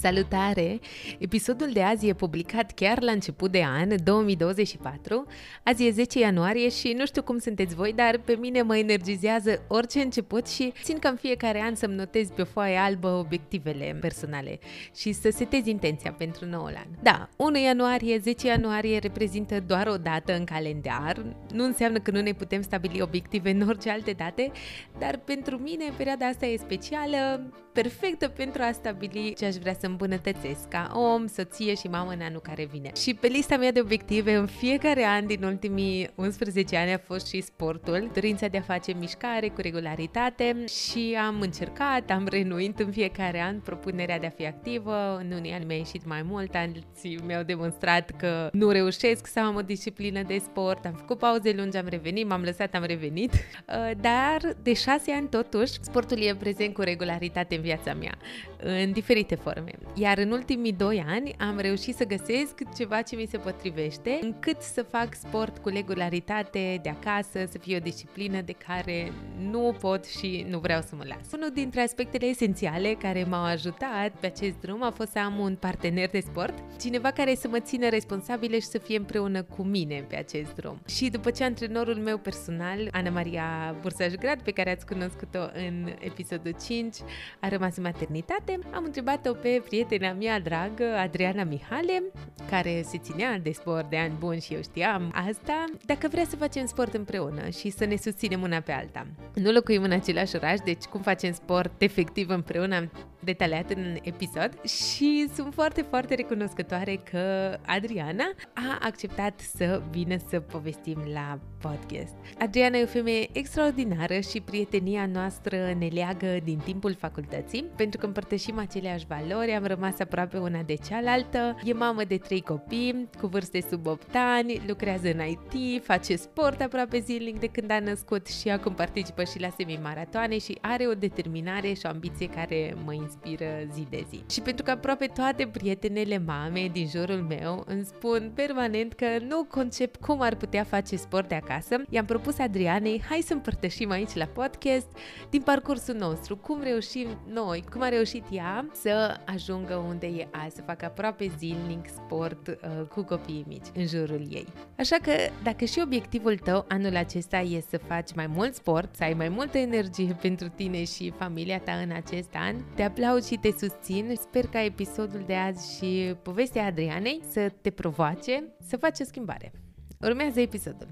Salutare! Episodul de azi e publicat chiar la început de an, 2024. Azi e 10 ianuarie și nu știu cum sunteți voi, dar pe mine mă energizează orice început și țin ca în fiecare an să-mi notez pe o foaie albă obiectivele personale și să setez intenția pentru noul an. Da, 1 ianuarie, 10 ianuarie reprezintă doar o dată în calendar, nu înseamnă că nu ne putem stabili obiective în orice alte date, dar pentru mine perioada asta e specială, perfectă pentru a stabili ce aș vrea să îmbunătățesc ca om, soție și mamă în anul care vine. Și pe lista mea de obiective în fiecare an din ultimii 11 ani a fost și sportul, dorința de a face mișcare cu regularitate și am încercat, am renuit în fiecare an propunerea de a fi activă, în unii ani mi-a ieșit mai mult, alții mi-au demonstrat că nu reușesc să am o disciplină de sport, am făcut pauze lungi, am revenit, m-am lăsat, am revenit, uh, dar de șase ani totuși sportul e prezent cu regularitate în viața mea, în diferite forme. Iar în ultimii doi ani am reușit să găsesc ceva ce mi se potrivește, încât să fac sport cu regularitate de acasă, să fie o disciplină de care nu pot și nu vreau să mă las. Unul dintre aspectele esențiale care m-au ajutat pe acest drum a fost să am un partener de sport, cineva care să mă țină responsabilă și să fie împreună cu mine pe acest drum. Și după ce antrenorul meu personal, Ana Maria Bursaj-Grad, pe care ați cunoscut-o în episodul 5, a rămas în maternitate, am întrebat-o pe prietena mea dragă, Adriana Mihale, care se ținea de sport de ani buni și eu știam asta, dacă vrea să facem sport împreună și să ne susținem una pe alta. Nu locuim în același oraș, deci cum facem sport efectiv împreună am detaliat în episod și sunt foarte, foarte recunoscătoare că Adriana a acceptat să vină să povestim la podcast. Adriana e o femeie extraordinară și prietenia noastră ne leagă din timpul facultății, pentru că împărtășim aceleași valori, am rămas aproape una de cealaltă, e mamă de trei copii, cu vârste sub 8 ani, lucrează în IT, face sport aproape zilnic de când a născut și acum participă și la semi-maratoane și are o determinare și o ambiție care mă inspiră zi de zi. Și pentru că aproape toate prietenele mame din jurul meu îmi spun permanent că nu concep cum ar putea face sport de acasă, i-am propus Adrianei, hai să împărtășim aici la podcast din parcursul nostru, cum reușim noi, cum a reușit ea să ajungă unde e azi, să facă aproape zilnic sport uh, cu copiii mici în jurul ei. Așa că dacă și obiectivul tău anul acesta e să faci mai mult sport, să ai mai multă energie pentru tine și familia ta în acest an, te aplaud și te susțin. Sper ca episodul de azi și povestea Adrianei să te provoace să faci o schimbare. Urmează episodul.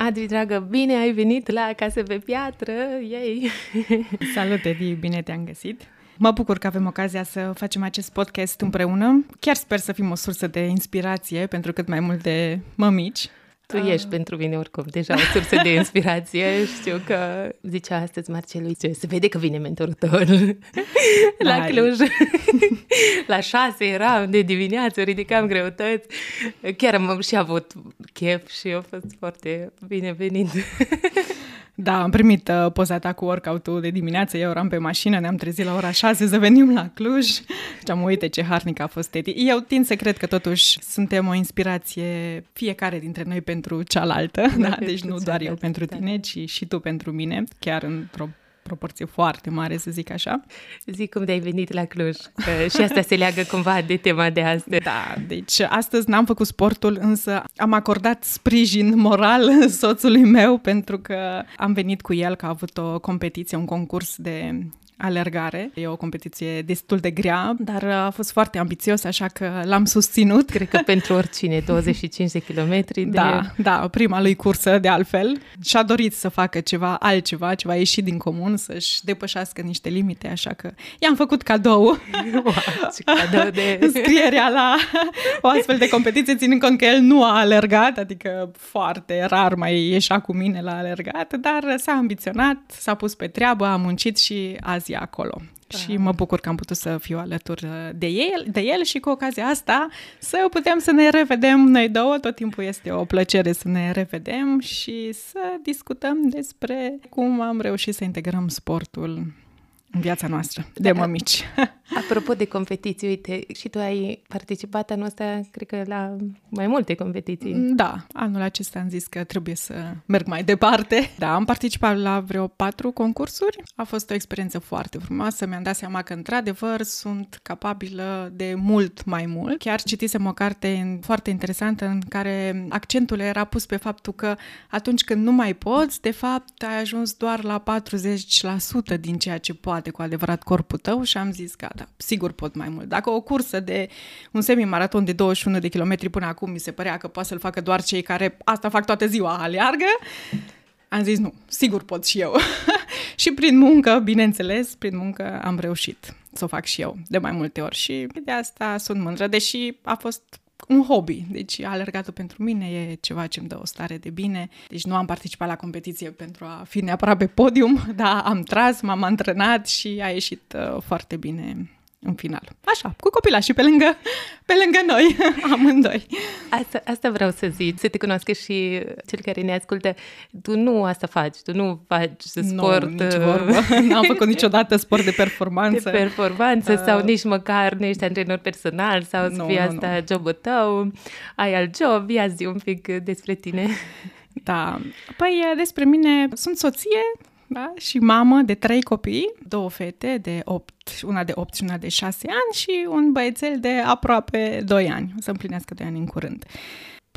Adri, dragă, bine ai venit la Casă pe Piatră! Yay! Salut, Edi, bine te-am găsit! Mă bucur că avem ocazia să facem acest podcast împreună. Chiar sper să fim o sursă de inspirație pentru cât mai multe mămici tu uh. ești pentru mine oricum deja o sursă de inspirație. Știu că zicea astăzi Marcelui, se vede că vine mentorul tău la Cluj. la șase eram de dimineață, ridicam greutăți. Chiar am și avut chef și a fost foarte binevenit. Da, am primit uh, poza ta cu workout-ul de dimineață, eu eram pe mașină, ne-am trezit la ora 6 să venim la Cluj și am uite ce harnic a fost Teti. Eu tind să cred că totuși suntem o inspirație fiecare dintre noi pentru cealaltă, da? deci nu doar eu pentru da. tine, ci și tu pentru mine, chiar într-o proporție foarte mare, să zic așa. Zic cum de-ai venit la Cluj, că și asta se leagă cumva de tema de astăzi. Da, deci astăzi n-am făcut sportul, însă am acordat sprijin moral soțului meu pentru că am venit cu el, că a avut o competiție, un concurs de alergare. E o competiție destul de grea, dar a fost foarte ambițios, așa că l-am susținut. Cred că pentru oricine, 25 de kilometri. De... Da, da, prima lui cursă de altfel. Și-a dorit să facă ceva altceva, ceva ieșit din comun, să-și depășească niște limite, așa că i-am făcut cadou. Wow, cadou de... Scrierea la o astfel de competiție, ținând cont că el nu a alergat, adică foarte rar mai ieșea cu mine la alergat, dar s-a ambiționat, s-a pus pe treabă, a muncit și azi ocazia acolo. Da. Și mă bucur că am putut să fiu alături de el, de el și cu ocazia asta să putem să ne revedem noi două. Tot timpul este o plăcere să ne revedem și să discutăm despre cum am reușit să integrăm sportul în viața noastră, de da. mămici. Apropo de competiții, uite, și tu ai participat anul ăsta, cred că la mai multe competiții. Da, anul acesta am zis că trebuie să merg mai departe. Da, am participat la vreo patru concursuri. A fost o experiență foarte frumoasă. Mi-am dat seama că, într-adevăr, sunt capabilă de mult mai mult. Chiar citisem o carte foarte interesantă în care accentul era pus pe faptul că atunci când nu mai poți, de fapt, ai ajuns doar la 40% din ceea ce poate cu adevărat corpul tău și am zis, gata, da, sigur pot mai mult. Dacă o cursă de un semi-maraton de 21 de kilometri până acum mi se părea că poate să-l facă doar cei care asta fac toată ziua, aleargă, am zis nu, sigur pot și eu. și prin muncă, bineînțeles, prin muncă am reușit să o fac și eu de mai multe ori și de asta sunt mândră, deși a fost un hobby. Deci alergatul pentru mine e ceva ce îmi dă o stare de bine. Deci nu am participat la competiție pentru a fi neapărat pe podium, dar am tras, m-am antrenat și a ieșit uh, foarte bine în final. Așa, cu și pe lângă, pe lângă noi, amândoi. Asta, asta vreau să zic, să te cunoască și cel care ne ascultă. Tu nu asta faci, tu nu faci sport... Nu, nici vorbă. N-am făcut niciodată sport de performanță. De performanță uh, sau nici măcar nu ești antrenor personal sau să fie asta nu. jobul tău, ai alt job, ia zi un pic despre tine. Da, păi despre mine sunt soție, da? și mamă de trei copii, două fete de 8, una de 8 și una de 6 ani și un băiețel de aproape 2 ani. O să împlinească 2 ani în curând.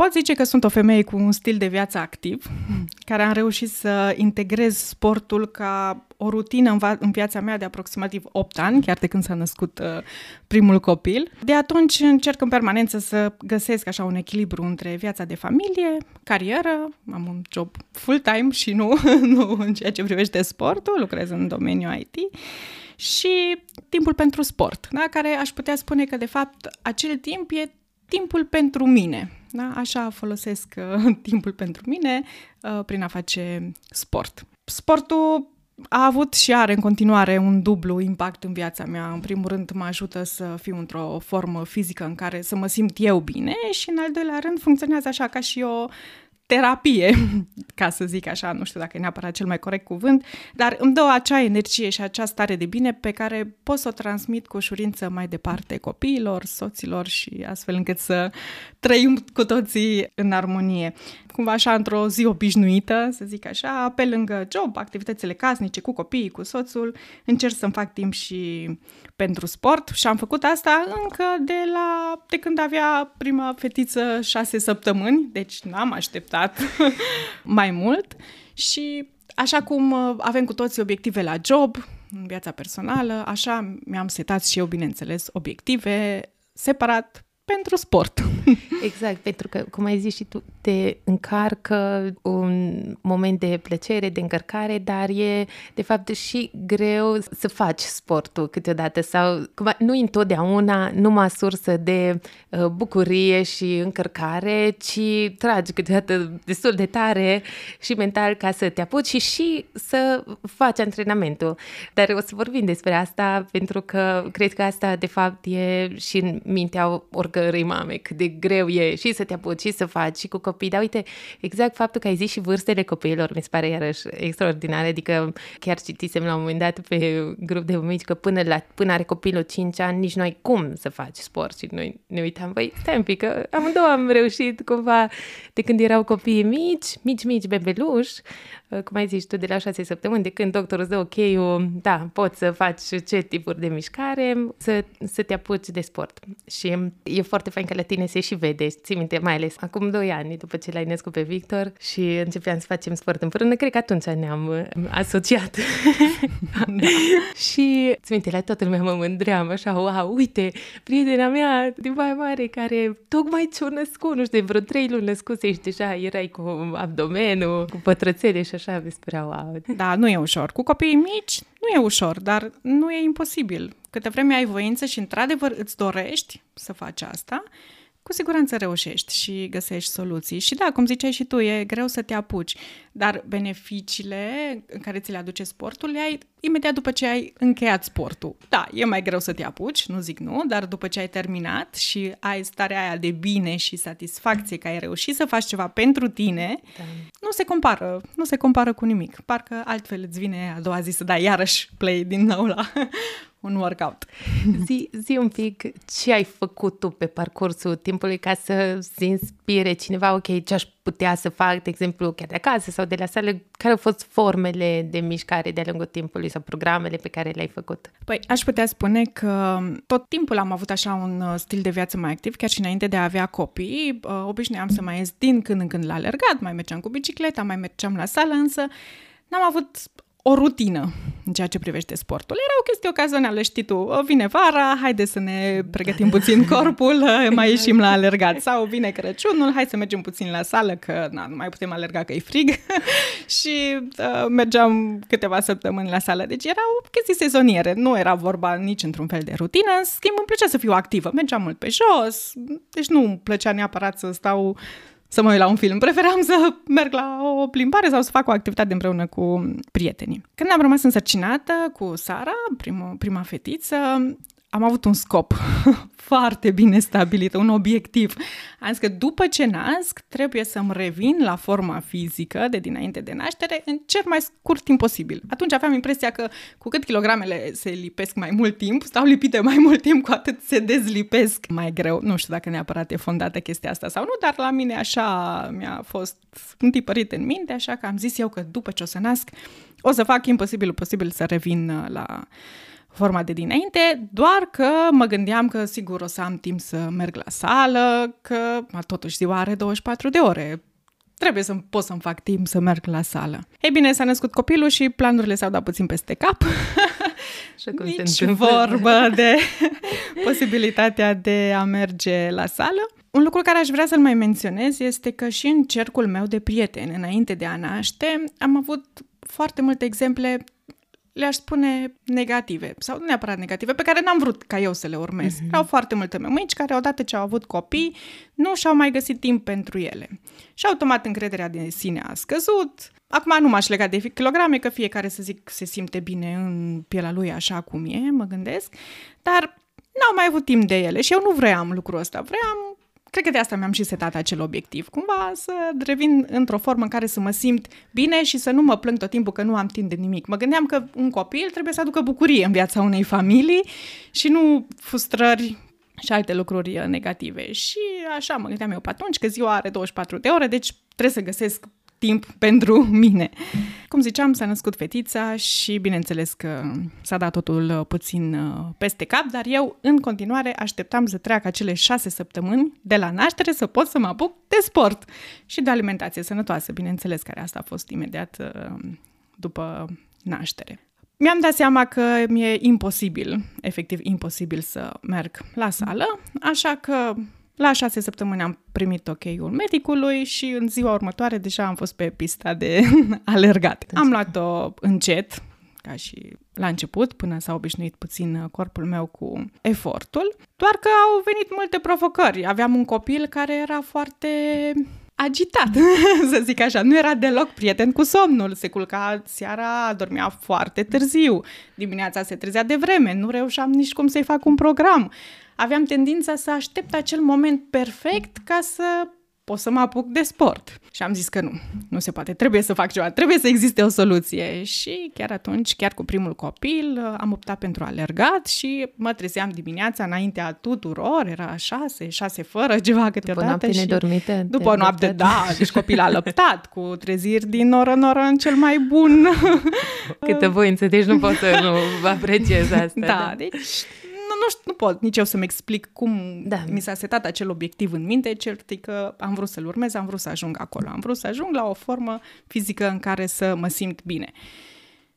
Pot zice că sunt o femeie cu un stil de viață activ, care am reușit să integrez sportul ca o rutină în, va- în viața mea de aproximativ 8 ani, chiar de când s-a născut uh, primul copil. De atunci încerc în permanență să găsesc așa un echilibru între viața de familie, carieră, am un job full-time și nu, nu în ceea ce privește sportul, lucrez în domeniul IT, și timpul pentru sport, da? care aș putea spune că de fapt acel timp e timpul pentru mine. Da? Așa folosesc uh, timpul pentru mine uh, prin a face sport. Sportul a avut și are în continuare un dublu impact în viața mea. În primul rând mă ajută să fiu într-o formă fizică în care să mă simt eu bine și în al doilea rând funcționează așa ca și o terapie, ca să zic așa, nu știu dacă e neapărat cel mai corect cuvânt, dar îmi dă acea energie și acea stare de bine pe care pot să o transmit cu ușurință mai departe copiilor, soților și astfel încât să trăim cu toții în armonie. Cumva așa într-o zi obișnuită, să zic așa, pe lângă job, activitățile casnice, cu copiii, cu soțul, încerc să-mi fac timp și pentru sport și am făcut asta încă de la de când avea prima fetiță șase săptămâni, deci n-am așteptat mai mult. Și așa cum uh, avem cu toții obiective la job, în viața personală, așa mi-am setat și eu, bineînțeles, obiective separat pentru sport. Exact, pentru că, cum ai zis și tu, te încarcă un moment de plăcere, de încărcare, dar e, de fapt, și greu să faci sportul câteodată sau cum, nu întotdeauna numai sursă de uh, bucurie și încărcare, ci tragi câteodată destul de tare și mental ca să te apuci și și să faci antrenamentul. Dar o să vorbim despre asta pentru că cred că asta, de fapt, e și în mintea oricărei mame, cât de greu e și să te apuci și să faci și cu copii. Dar uite, exact faptul că ai zis și vârstele copiilor mi se pare iarăși extraordinar. Adică chiar citisem la un moment dat pe grup de mici că până, la, până are copilul 5 ani nici noi cum să faci sport și noi ne uitam, băi, stai un pic, că amândouă am reușit cumva de când erau copiii mici, mici, mici bebeluși, cum ai zis tu, de la șase săptămâni, de când doctorul îți dă ok da, poți să faci ce tipuri de mișcare, să, să te apuci de sport. Și e foarte fain că la tine se și vede, ții minte, mai ales acum doi ani, după ce l-ai născut pe Victor și începeam să facem sport împreună, cred că atunci ne-am uh, asociat. da. și ți minte, la toată lumea mă mândream, așa, wow, uite, prietena mea din mai Mare, care tocmai ce-o născut, nu știu, de vreo trei luni născuse și deja erai cu abdomenul, cu pătrățele și așa, mi spunea, wow. Da, nu e ușor. Cu copiii mici nu e ușor, dar nu e imposibil. Câte vreme ai voință și într-adevăr îți dorești să faci asta, cu siguranță reușești și găsești soluții. Și da, cum ziceai și tu, e greu să te apuci, dar beneficiile în care ți le aduce sportul le ai imediat după ce ai încheiat sportul. Da, e mai greu să te apuci, nu zic nu, dar după ce ai terminat și ai starea aia de bine și satisfacție că ai reușit să faci ceva pentru tine, da. nu se compară, nu se compară cu nimic. Parcă altfel îți vine a doua zi să dai iarăși play din nou la un workout. Zi, zi un pic ce ai făcut tu pe parcursul timpului ca să-ți inspire cineva, ok, ce aș putea să fac, de exemplu, chiar de acasă sau de la sală, care au fost formele de mișcare de-a lungul timpului sau programele pe care le-ai făcut? Păi, aș putea spune că tot timpul am avut așa un uh, stil de viață mai activ, chiar și înainte de a avea copii. Uh, obișnuiam să mai ies din când în când la alergat, mai mergeam cu bicicleta, mai mergeam la sală, însă n-am avut o rutină în ceea ce privește sportul. Era o chestie ocazională, știi tu, vine vara, haide să ne pregătim puțin corpul, mai ieșim la alergat. Sau vine Crăciunul, hai să mergem puțin la sală, că na, nu mai putem alerga că e frig. și uh, mergeam câteva săptămâni la sală. Deci era o chestie sezoniere, nu era vorba nici într-un fel de rutină. În schimb, îmi plăcea să fiu activă. Mergeam mult pe jos, deci nu îmi plăcea neapărat să stau să mă uit la un film. Preferam să merg la o plimbare sau să fac o activitate împreună cu prietenii. Când am rămas însărcinată cu Sara, primul, prima fetiță, am avut un scop foarte bine stabilit, un obiectiv. Am zis că după ce nasc, trebuie să-mi revin la forma fizică de dinainte de naștere în cel mai scurt timp posibil. Atunci aveam impresia că cu cât kilogramele se lipesc mai mult timp, stau lipite mai mult timp, cu atât se dezlipesc mai greu. Nu știu dacă neapărat e fondată chestia asta sau nu, dar la mine așa mi-a fost întipărit în minte, așa că am zis eu că după ce o să nasc, o să fac imposibilul posibil să revin la forma de dinainte, doar că mă gândeam că sigur o să am timp să merg la sală, că totuși ziua are 24 de ore. Trebuie să pot să-mi fac timp să merg la sală. Ei bine, s-a născut copilul și planurile s-au dat puțin peste cap. Așa cum Nici se vorbă de posibilitatea de a merge la sală. Un lucru care aș vrea să-l mai menționez este că și în cercul meu de prieteni, înainte de a naște, am avut foarte multe exemple le-aș spune negative, sau nu neapărat negative, pe care n-am vrut ca eu să le urmez. Mm-hmm. Au foarte multe mămici care, odată ce au avut copii, nu și-au mai găsit timp pentru ele. Și automat încrederea de sine a scăzut. Acum nu m-aș lega de kilograme, că fiecare, să zic, se simte bine în pielea lui așa cum e, mă gândesc, dar n-au mai avut timp de ele și eu nu vreau lucrul ăsta. Vreau Cred că de asta mi-am și setat acel obiectiv, cumva să revin într-o formă în care să mă simt bine și să nu mă plâng tot timpul că nu am timp de nimic. Mă gândeam că un copil trebuie să aducă bucurie în viața unei familii și nu frustrări și alte lucruri negative. Și așa mă gândeam eu pe atunci că ziua are 24 de ore, deci trebuie să găsesc timp pentru mine. Cum ziceam, s-a născut fetița și bineînțeles că s-a dat totul uh, puțin uh, peste cap, dar eu în continuare așteptam să treacă acele șase săptămâni de la naștere să pot să mă apuc de sport și de alimentație sănătoasă, bineînțeles, care asta a fost imediat uh, după naștere. Mi-am dat seama că mi-e imposibil, efectiv imposibil să merg la sală, așa că la șase săptămâni am primit ok-ul medicului și în ziua următoare deja am fost pe pista de alergat. Am luat-o încet, ca și la început, până s-a obișnuit puțin corpul meu cu efortul, doar că au venit multe provocări. Aveam un copil care era foarte agitat, să zic așa. Nu era deloc prieten cu somnul. Se culca seara, dormea foarte târziu. Dimineața se trezea de vreme. Nu reușeam nici cum să-i fac un program aveam tendința să aștept acel moment perfect ca să pot să mă apuc de sport. Și am zis că nu, nu se poate, trebuie să fac ceva, trebuie să existe o soluție. Și chiar atunci, chiar cu primul copil, am optat pentru alergat și mă trezeam dimineața înaintea tuturor, era șase, șase fără, ceva câteodată. După noapte și nedormite. După noapte, da, deci copil a lăptat cu treziri din oră în oră în cel mai bun. Câtă voință, deci nu pot să nu apreciez asta. Da, da. deci nu, știu, nu pot nici eu să-mi explic cum da. mi s-a setat acel obiectiv în minte, cert e că am vrut să-l urmez, am vrut să ajung acolo, am vrut să ajung la o formă fizică în care să mă simt bine.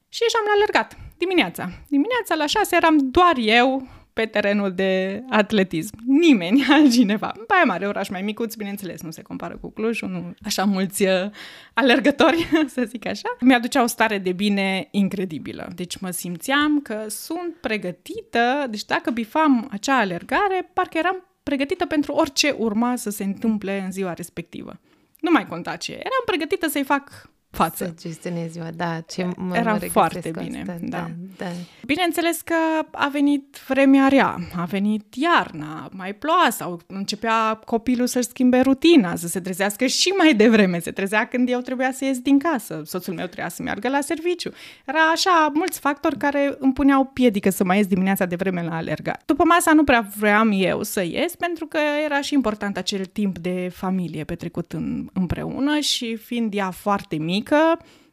Și ieșeam la alergat dimineața. Dimineața la șase eram doar eu, pe terenul de atletism. Nimeni altcineva. Baia Mare, oraș mai micuț, bineînțeles, nu se compară cu Cluj, nu așa mulți uh, alergători, să zic așa. Mi-aducea o stare de bine incredibilă. Deci mă simțeam că sunt pregătită, deci dacă bifam acea alergare, parcă eram pregătită pentru orice urma să se întâmple în ziua respectivă. Nu mai conta ce. Eram pregătită să-i fac față. Să gestionezi ziua, da. Ce mă, Era mă foarte cu bine, asta. da. da. Bineînțeles că a venit vremea rea, a venit iarna, mai ploua sau începea copilul să-și schimbe rutina, să se trezească și mai devreme, se trezea când eu trebuia să ies din casă, soțul meu trebuia să meargă la serviciu. Era așa mulți factori care îmi puneau piedică să mai ies dimineața de vreme la alergat. După masa nu prea vreau eu să ies pentru că era și important acel timp de familie petrecut în, împreună și fiind ea foarte mică,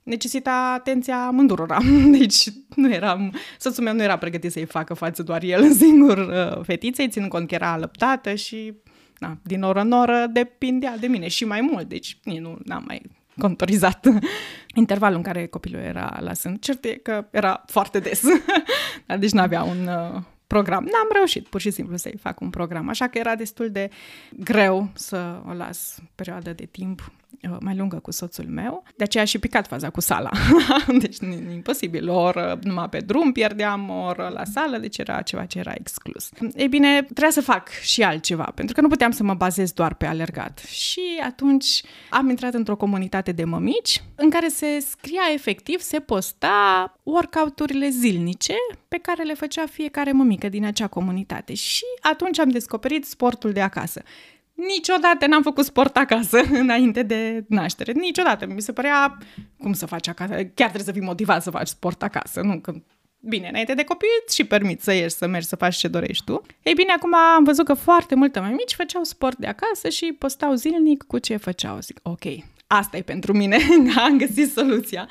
necesita atenția amândurora. Deci nu eram, soțul meu nu era pregătit să-i facă față doar el în singur uh, fetiței, ținând cont că era alăptată și na, din oră în oră depindea de mine și mai mult, deci nici nu am mai contorizat intervalul în care copilul era la sân. Cert e că era foarte des, deci nu avea un uh, program. N-am reușit pur și simplu să-i fac un program, așa că era destul de greu să o las perioadă de timp Uh, mai lungă cu soțul meu, de aceea și picat faza cu sala. deci imposibil, o oră numai pe drum pierdeam, o oră la sală, deci era ceva ce era exclus. Ei bine, trebuia să fac și altceva, pentru că nu puteam să mă bazez doar pe alergat. Și atunci am intrat într-o comunitate de mămici în care se scria efectiv, se posta workout-urile zilnice pe care le făcea fiecare mămică din acea comunitate. Și atunci am descoperit sportul de acasă. Niciodată n-am făcut sport acasă înainte de naștere. Niciodată. Mi se părea cum să faci acasă. Chiar trebuie să fii motivat să faci sport acasă. Nu când Bine, înainte de copii și permit să ieși, să mergi, să faci ce dorești tu. Ei bine, acum am văzut că foarte multe mai mici făceau sport de acasă și postau zilnic cu ce făceau. Zic, ok, asta e pentru mine, am găsit soluția.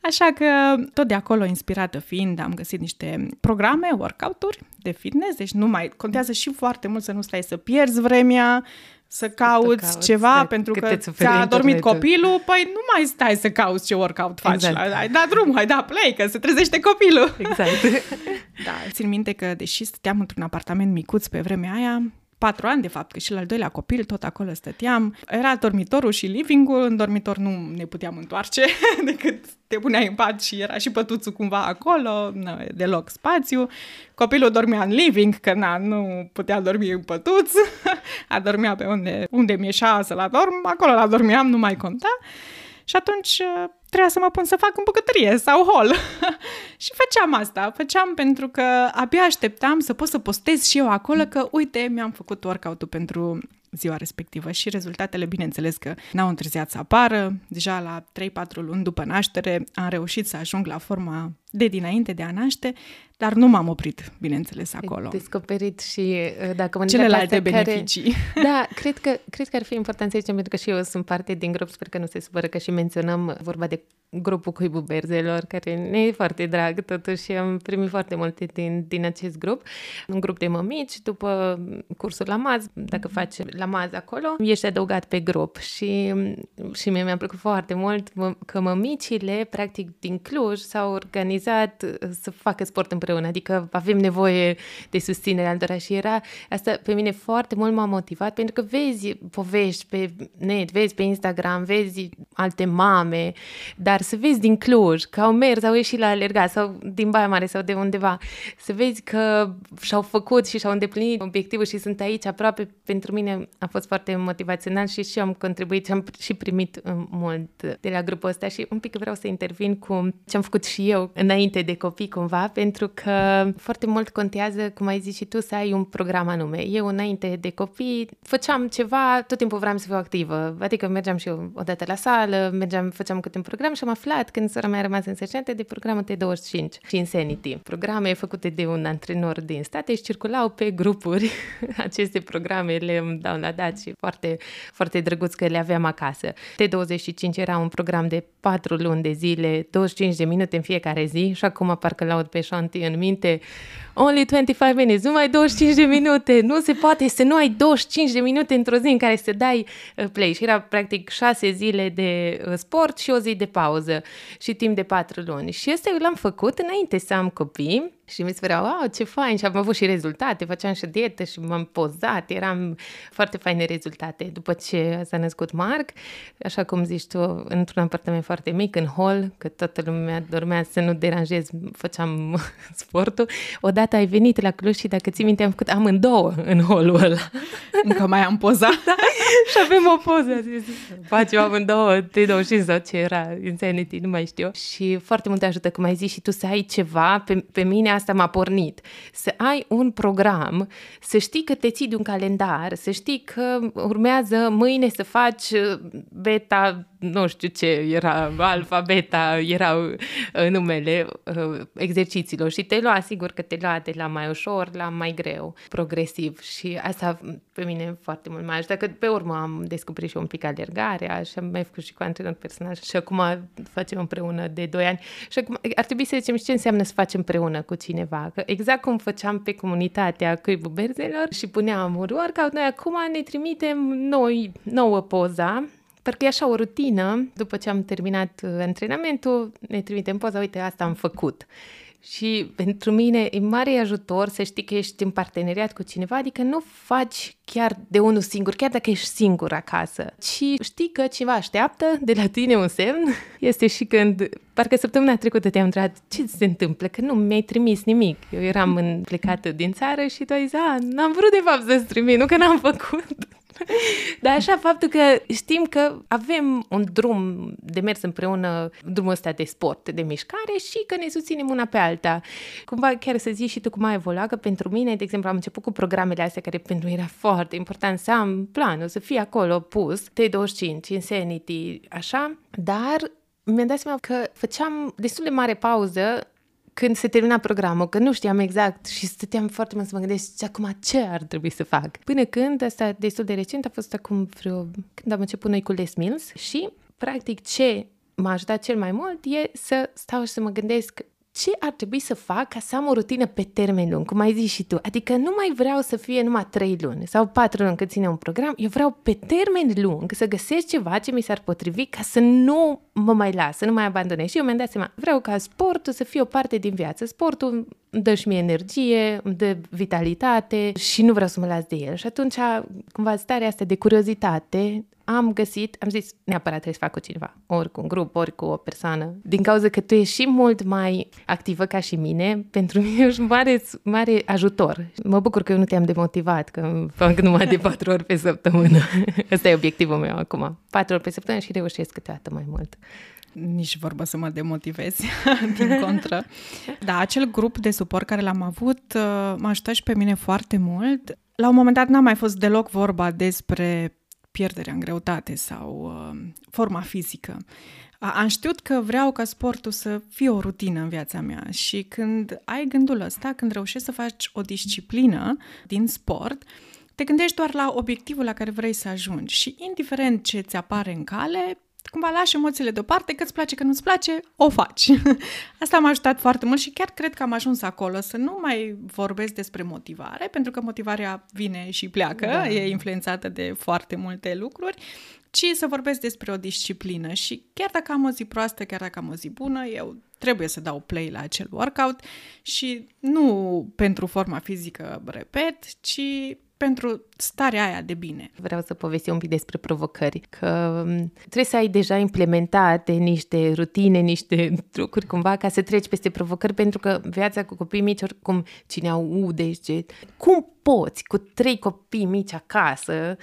Așa că tot de acolo, inspirată fiind, am găsit niște programe, workout-uri de fitness, deci nu mai contează și foarte mult să nu stai să pierzi vremea, să cauți, cauți ceva, da, pentru că ți-a dormit copilul, păi nu mai stai să cauți ce workout faci. Exact. Hai da drum, hai da play, că se trezește copilul. Exact. da, țin minte că, deși stăteam într-un apartament micuț pe vremea aia, patru ani, de fapt, că și la al doilea copil tot acolo stăteam. Era dormitorul și living-ul, în dormitor nu ne puteam întoarce decât te puneai în pat și era și pătuțul cumva acolo, nu, deloc spațiu. Copilul dormea în living, că na, nu putea dormi în pătuț, a dormea pe unde, unde mi ieșea să la dorm, acolo la dormeam, nu mai conta. Și atunci trebuia să mă pun să fac în bucătărie sau hol. și făceam asta. Făceam pentru că abia așteptam să pot să postez și eu acolo că, uite, mi-am făcut workout-ul pentru ziua respectivă și rezultatele, bineînțeles că n-au întârziat să apară. Deja la 3-4 luni după naștere am reușit să ajung la forma de dinainte de a naște, dar nu m-am oprit, bineînțeles, acolo. Ai descoperit și uh, dacă mă Celelalte beneficii. Care, da, cred că, cred că ar fi important să zicem, pentru că și eu sunt parte din grup, sper că nu se supără că și menționăm vorba de grupul Cuibul Berzelor, care ne e foarte drag, totuși am primit foarte multe din, din acest grup. Un grup de mămici, după cursul la MAZ, dacă faci la MAZ acolo, ești adăugat pe grup și, și mie mi-a plăcut foarte mult că mămicile, practic, din Cluj s-au organizat să facă sport împreună, adică avem nevoie de susținere altora și era, asta pe mine foarte mult m-a motivat, pentru că vezi povești pe net, vezi pe Instagram, vezi alte mame, dar dar să vezi din Cluj că au mers, au ieșit la alergat sau din Baia Mare sau de undeva, să vezi că și-au făcut și și-au îndeplinit obiectivul și sunt aici aproape, pentru mine a fost foarte motivațional și și am contribuit și am și primit uh, mult de la grupul ăsta și un pic vreau să intervin cu ce am făcut și eu înainte de copii cumva, pentru că foarte mult contează, cum ai zis și tu, să ai un program anume. Eu înainte de copii făceam ceva, tot timpul vreau să fiu activă, adică mergeam și eu odată la sală, mergeam, făceam câte un program și am aflat când sora mea a rămas însărcinată de programul T25 și Insanity. Programe făcute de un antrenor din state și circulau pe grupuri aceste programe, le dau la dat și foarte, foarte drăguț că le aveam acasă. T25 era un program de 4 luni de zile, 25 de minute în fiecare zi și acum parcă laud pe șantii în minte only 25 minutes, numai 25 de minute, nu se poate să nu ai 25 de minute într-o zi în care să dai uh, play. Și era practic 6 zile de uh, sport și o zi de pauză și timp de 4 luni. Și asta eu l-am făcut înainte să am copii și mi se părea, wow, ce fain și am avut și rezultate, făceam și dietă și m-am pozat, eram foarte faine rezultate. După ce s-a născut Marc, așa cum zici tu, într-un apartament foarte mic, în hall, că toată lumea dormea să nu deranjez, făceam sportul. Odată dată ai venit la Cluj și dacă ții minte am făcut amândouă în holul ăla. Încă mai am poza. da? Și avem o poză. Facem amândouă, te dau și sau ce era Insanity, nu mai știu. Și foarte mult te ajută, cum ai zis și tu, să ai ceva. Pe, pe mine asta m-a pornit. Să ai un program, să știi că te ții de un calendar, să știi că urmează mâine să faci beta nu știu ce era, alfa, beta, erau uh, numele uh, exercițiilor. Și te lua, sigur că te lua de la mai ușor la mai greu, progresiv. Și asta pe mine foarte mult mai ajută, că pe urmă am descoperit și un pic alergarea și am mai făcut și cu antrenor personal și acum facem împreună de 2 ani. Și acum ar trebui să zicem și ce înseamnă să facem împreună cu cineva, că exact cum făceam pe comunitatea Cuibul Berzelor și puneam un workout, noi acum ne trimitem noi nouă poza Parcă e așa o rutină, după ce am terminat uh, antrenamentul, ne trimitem poza, uite, asta am făcut. Și pentru mine e mare ajutor să știi că ești în parteneriat cu cineva, adică nu faci chiar de unul singur, chiar dacă ești singur acasă, ci știi că cineva așteaptă de la tine un semn. Este și când, parcă săptămâna trecută te-am întrebat ce se întâmplă, că nu mi-ai trimis nimic. Eu eram în, plecată din țară și tu ai zis, n-am vrut de fapt să-ți trimit, nu că n-am făcut. Dar așa, faptul că știm că avem un drum de mers împreună, drumul ăsta de sport, de mișcare și că ne susținem una pe alta. Cumva chiar să zici și tu cum ai evoluat, că pentru mine, de exemplu, am început cu programele astea care pentru mine era foarte important să am planul, să fie acolo pus, T25, Insanity, așa, dar mi-am dat seama că făceam destul de mare pauză când se termina programul, că nu știam exact și stăteam foarte mult să mă gândesc acum ce ar trebui să fac. Până când, asta destul de recent, a fost acum vreo, când am început noi cu Les Mills și practic ce m-a ajutat cel mai mult e să stau și să mă gândesc ce ar trebui să fac ca să am o rutină pe termen lung, cum ai zis și tu. Adică nu mai vreau să fie numai trei luni sau patru luni cât ține un program, eu vreau pe termen lung să găsesc ceva ce mi s-ar potrivi ca să nu mă mai las, să nu mai abandonez. Și eu mi-am dat seama, vreau ca sportul să fie o parte din viață. Sportul îmi dă și mie energie, îmi dă vitalitate și nu vreau să mă las de el. Și atunci, cumva, starea asta de curiozitate am găsit, am zis, neapărat trebuie să fac cu cineva, ori cu un grup, ori cu o persoană. Din cauza că tu ești și mult mai activă ca și mine, pentru mine ești mare, mare ajutor. Mă bucur că eu nu te-am demotivat, că fac numai de patru ori pe săptămână. Ăsta e obiectivul meu acum. Patru ori pe săptămână și reușesc câteodată mai mult nici vorba să mă demotivezi, din contră. Da, acel grup de suport care l-am avut uh, m-a ajutat și pe mine foarte mult. La un moment dat n-a mai fost deloc vorba despre pierderea în greutate sau uh, forma fizică. Am știut că vreau ca sportul să fie o rutină în viața mea și când ai gândul ăsta, când reușești să faci o disciplină din sport, te gândești doar la obiectivul la care vrei să ajungi și indiferent ce ți apare în cale, cumva lași emoțiile deoparte, că îți place, că nu-ți place, o faci. Asta m-a ajutat foarte mult și chiar cred că am ajuns acolo să nu mai vorbesc despre motivare, pentru că motivarea vine și pleacă, da. e influențată de foarte multe lucruri, ci să vorbesc despre o disciplină și chiar dacă am o zi proastă, chiar dacă am o zi bună, eu trebuie să dau play la acel workout și nu pentru forma fizică, repet, ci pentru starea aia de bine. Vreau să povestim un pic despre provocări, că mm, trebuie să ai deja implementate niște rutine, niște trucuri cumva ca să treci peste provocări, pentru că viața cu copii mici, oricum cine aude, cum poți cu trei copii mici acasă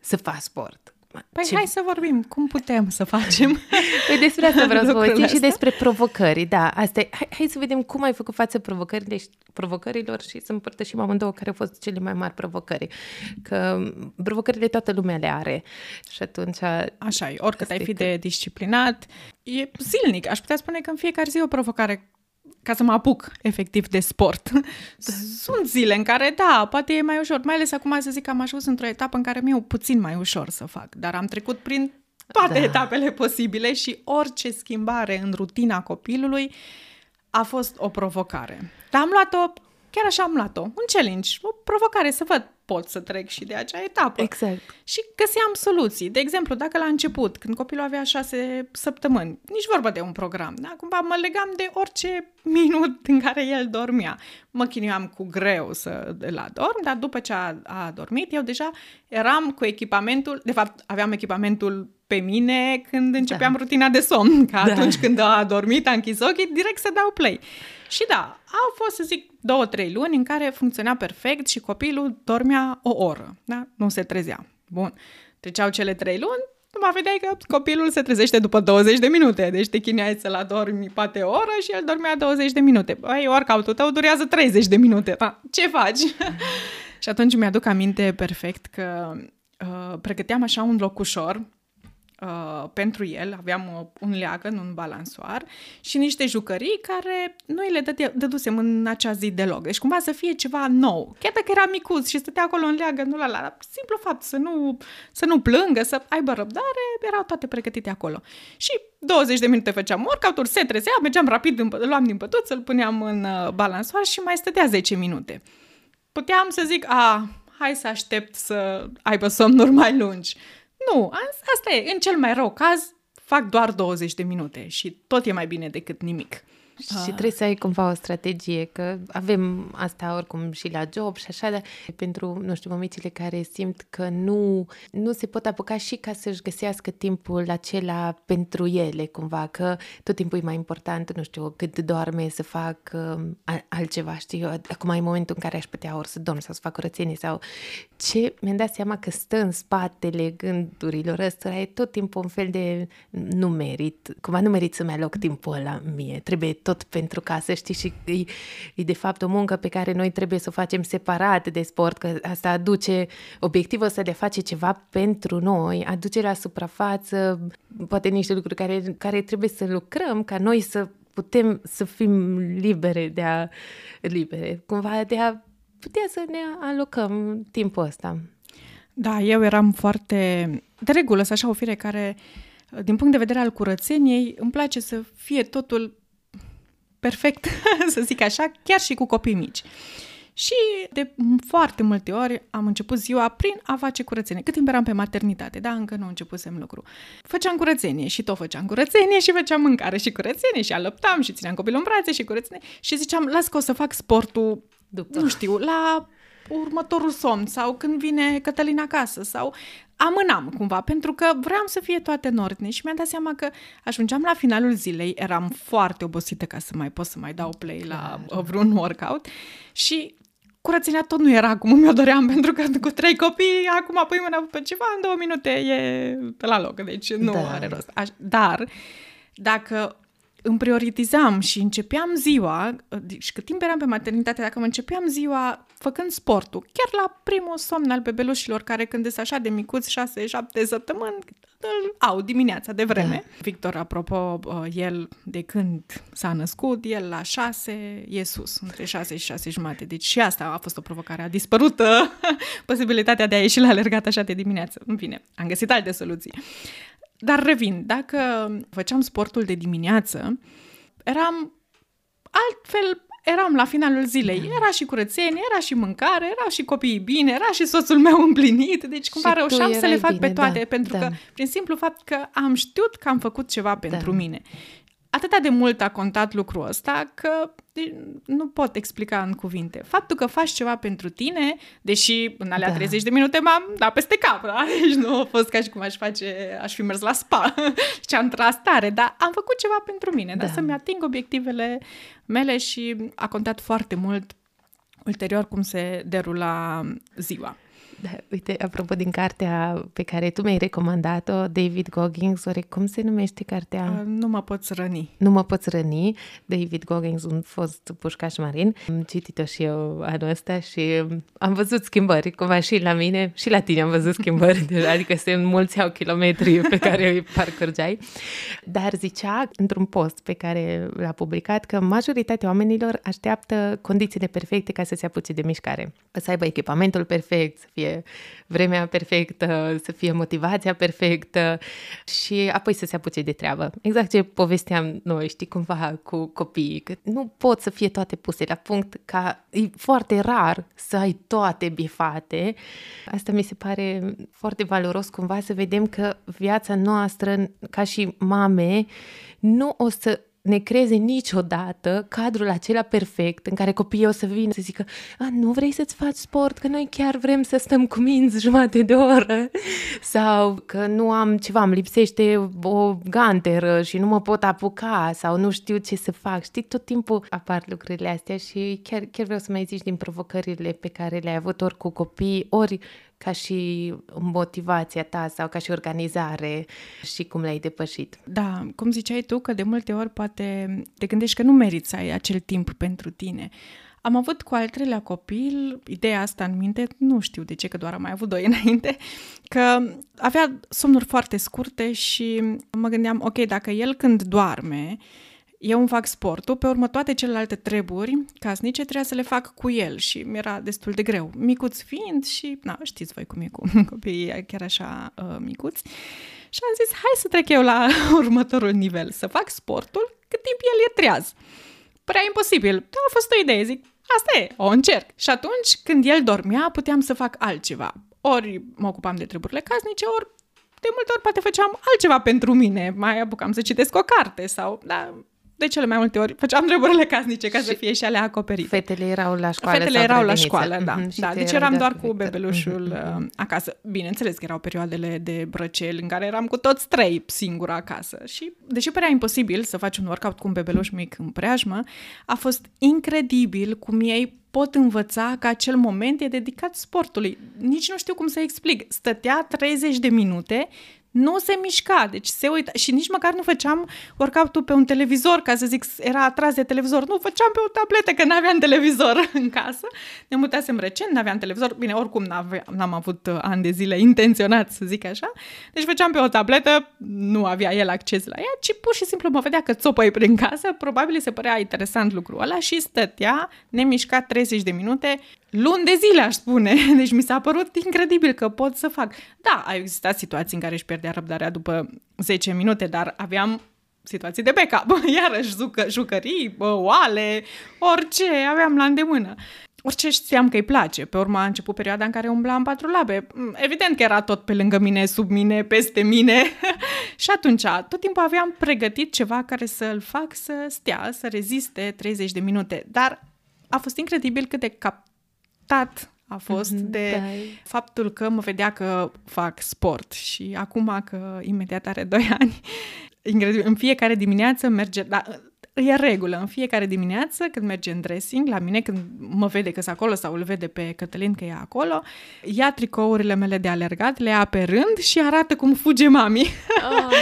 să faci sport? Păi ce... hai să vorbim, cum putem să facem? Păi despre asta vreau să vorbim și despre provocări, da. Asta e. Hai, hai să vedem cum ai făcut față provocările, provocărilor și să împărtășim amândouă care au fost cele mai mari provocări. Că provocările toată lumea le are și atunci... Așa e, oricât ai fi de disciplinat, e zilnic. Aș putea spune că în fiecare zi o provocare ca să mă apuc efectiv de sport. Sunt zile în care, da, poate e mai ușor, mai ales acum să zic că am ajuns într-o etapă în care mi-e puțin mai ușor să fac, dar am trecut prin toate da. etapele posibile și orice schimbare în rutina copilului a fost o provocare. Dar am luat-o, chiar așa am luat-o, un challenge, o provocare să văd pot să trec și de acea etapă. Exact. Și găseam soluții. De exemplu, dacă la început, când copilul avea șase săptămâni, nici vorba de un program, da? cumva mă legam de orice minut în care el dormea. Mă chinuiam cu greu să la dorm, dar după ce a, a dormit, eu deja eram cu echipamentul, de fapt aveam echipamentul pe mine când începeam da. rutina de somn, că da. atunci când a dormit, a închis ochii, direct să dau play. Și da, au fost, să zic, două, trei luni în care funcționa perfect și copilul dormea o oră, da? Nu se trezea. Bun. Treceau cele trei luni, nu mă vedeai că copilul se trezește după 20 de minute, deci te chineai să-l adormi poate o oră și el dormea 20 de minute. Băi, workout-ul tău durează 30 de minute. Pa, ce faci? și atunci mi-aduc aminte perfect că uh, pregăteam așa un locușor uh, pentru el, aveam uh, un leagăn, un balansoar și niște jucării care nu îi le dădea, dădusem în acea zi deloc. Deci cumva să fie ceva nou. Chiar dacă era micuț și stătea acolo în leagănul ăla, simplu fapt să nu, să nu plângă, să aibă răbdare, erau toate pregătite acolo. Și 20 de minute făceam workout se trezea, mergeam rapid, îl luam din pătuț, îl puneam în uh, balansoar și mai stătea 10 minute. Puteam să zic, a, hai să aștept să aibă somnuri mai lungi. Nu, asta e. În cel mai rău caz, fac doar 20 de minute și tot e mai bine decât nimic. Și ah. trebuie să ai cumva o strategie, că avem asta oricum și la job și așa, dar pentru, nu știu, mămicile care simt că nu, nu se pot apuca și ca să-și găsească timpul acela pentru ele, cumva, că tot timpul e mai important, nu știu, cât doarme să fac uh, altceva, știu, acum e momentul în care aș putea ori să dorm sau să fac curățenie sau ce mi-am dat seama că stă în spatele gândurilor ăstora e tot timpul un fel de nu merit, cumva nu merit să-mi aloc timpul ăla mie, trebuie tot pentru casă, știi, și e, e de fapt o muncă pe care noi trebuie să o facem separat de sport, că asta aduce obiectivul ăsta de a face ceva pentru noi, aduce la suprafață poate niște lucruri care, care trebuie să lucrăm ca noi să putem să fim libere de a, libere, cumva de a putea să ne alocăm timpul ăsta. Da, eu eram foarte, de regulă, să așa o fire care, din punct de vedere al curățeniei, îmi place să fie totul perfect, să zic așa, chiar și cu copii mici. Și de foarte multe ori am început ziua prin a face curățenie. Cât timp eram pe maternitate, da, încă nu începusem lucru. Făceam curățenie și tot făceam curățenie și făceam mâncare și curățenie și alăptam și țineam copilul în brațe și curățenie și ziceam, las că o să fac sportul, După. nu știu, la următorul somn sau când vine Cătălina acasă sau amânam cumva, pentru că vreau să fie toate în ordine și mi-am dat seama că ajungeam la finalul zilei, eram foarte obosită ca să mai pot să mai dau play la uh, vreun workout și curățenia tot nu era cum mi-o doream, pentru că cu trei copii, acum pui mâna pe ceva, în două minute e la loc, deci nu da. are rost. Dar dacă îmi prioritizam și începeam ziua, și cât timp eram pe maternitate, dacă mă începeam ziua făcând sportul, chiar la primul somn al bebelușilor, care când sunt așa de micuți, 6-7 săptămâni, îl au dimineața de vreme. Da. Victor, apropo, uh, el de când s-a născut, el la 6 e sus, între 6 și 6 jumate. Deci și asta a fost o provocare. A dispărut uh, posibilitatea de a ieși la alergat așa de dimineață. În fine, am găsit alte soluții. Dar revin, dacă făceam sportul de dimineață, eram altfel eram la finalul zilei. Da. Era și curățenie, era și mâncare, era și copiii bine, era și soțul meu împlinit, deci cumva și reușeam să le fac bine, pe toate, da, pentru da. că prin simplu fapt că am știut că am făcut ceva pentru da. mine atât de mult a contat lucrul ăsta că nu pot explica în cuvinte. Faptul că faci ceva pentru tine, deși în alea da. 30 de minute m-am dat peste cap, da? deci nu a fost ca și cum aș face, aș fi mers la spa și am tras tare, dar am făcut ceva pentru mine, da. dar să-mi ating obiectivele mele și a contat foarte mult ulterior cum se derula ziua. Da, uite, apropo din cartea pe care tu mi-ai recomandat-o, David Goggins, oare cum se numește cartea? Uh, nu mă poți răni. Nu mă poți răni. David Goggins, un fost pușcaș marin. Am citit-o și eu anul ăsta și am văzut schimbări, cumva și la mine și la tine am văzut schimbări, adică se înmulțeau kilometri pe care îi parcurgeai. Dar zicea într-un post pe care l-a publicat că majoritatea oamenilor așteaptă condițiile perfecte ca să se apuce de mișcare. Să aibă echipamentul perfect, să fie fie vremea perfectă, să fie motivația perfectă și apoi să se apuce de treabă. Exact ce povesteam noi, știi, cumva cu copiii, că nu pot să fie toate puse la punct, ca e foarte rar să ai toate bifate. Asta mi se pare foarte valoros cumva să vedem că viața noastră ca și mame nu o să ne creeze niciodată cadrul acela perfect în care copiii o să vină să zică A, nu vrei să-ți faci sport, că noi chiar vrem să stăm cu minți jumate de oră sau că nu am ceva, îmi lipsește o ganteră și nu mă pot apuca sau nu știu ce să fac. Știi, tot timpul apar lucrurile astea și chiar, chiar vreau să mai zici din provocările pe care le-ai avut ori cu copii, ori ca și motivația ta sau ca și organizare și cum le-ai depășit. Da, cum ziceai tu, că de multe ori poate te gândești că nu meriți să ai acel timp pentru tine. Am avut cu al treilea copil ideea asta în minte, nu știu de ce, că doar am mai avut doi înainte, că avea somnuri foarte scurte și mă gândeam, ok, dacă el când doarme, eu îmi fac sportul, pe urmă toate celelalte treburi casnice trebuia să le fac cu el și mi-era destul de greu. Micuț fiind și, na, știți voi cum e cu copiii chiar așa uh, micuți. Și am zis, hai să trec eu la următorul nivel, să fac sportul cât timp el e treaz. Părea imposibil, dar a fost o idee, zic, asta e, o încerc. Și atunci, când el dormea, puteam să fac altceva. Ori mă ocupam de treburile casnice, ori de multe ori poate făceam altceva pentru mine, mai apucam să citesc o carte sau, da, de cele mai multe ori făceam treburile casnice ca și să fie și alea acoperite. Fetele erau la școală Fetele erau la școală, da. Mm-hmm. da deci eram doar cu bebelușul mm-hmm. acasă. Bineînțeles că erau perioadele de brăcel în care eram cu toți trei singură acasă. Și deși părea imposibil să faci un workout cu un bebeluș mic în preajmă, a fost incredibil cum ei pot învăța că acel moment e dedicat sportului. Nici nu știu cum să explic. Stătea 30 de minute nu se mișca, deci se uita și nici măcar nu făceam workout pe un televizor, ca să zic, era atras de televizor, nu, făceam pe o tabletă, că n-aveam televizor în casă. Ne mutasem recent, n-aveam televizor, bine, oricum n-am avut uh, ani de zile intenționat, să zic așa, deci făceam pe o tabletă, nu avea el acces la ea, ci pur și simplu mă vedea că țopăi prin casă, probabil se părea interesant lucrul ăla și stătea nemișcat 30 de minute luni de zile, aș spune. Deci mi s-a părut incredibil că pot să fac. Da, au existat situații în care își pierdea răbdarea după 10 minute, dar aveam situații de backup, iarăși jucă, jucării, oale, orice aveam la îndemână. Orice știam că îi place. Pe urmă a început perioada în care umbla în patru labe. Mm, evident că era tot pe lângă mine, sub mine, peste mine. și atunci, tot timpul aveam pregătit ceva care să-l fac să stea, să reziste 30 de minute. Dar a fost incredibil cât de cap impactat a fost mm-hmm, de da. faptul că mă vedea că fac sport și acum că imediat are 2 ani, incredibil, în fiecare dimineață merge, da, e regulă. În fiecare dimineață, când merge în dressing, la mine, când mă vede că sunt acolo sau îl vede pe Cătălin că e acolo, ia tricourile mele de alergat, le ia pe rând și arată cum fuge mami. Oh,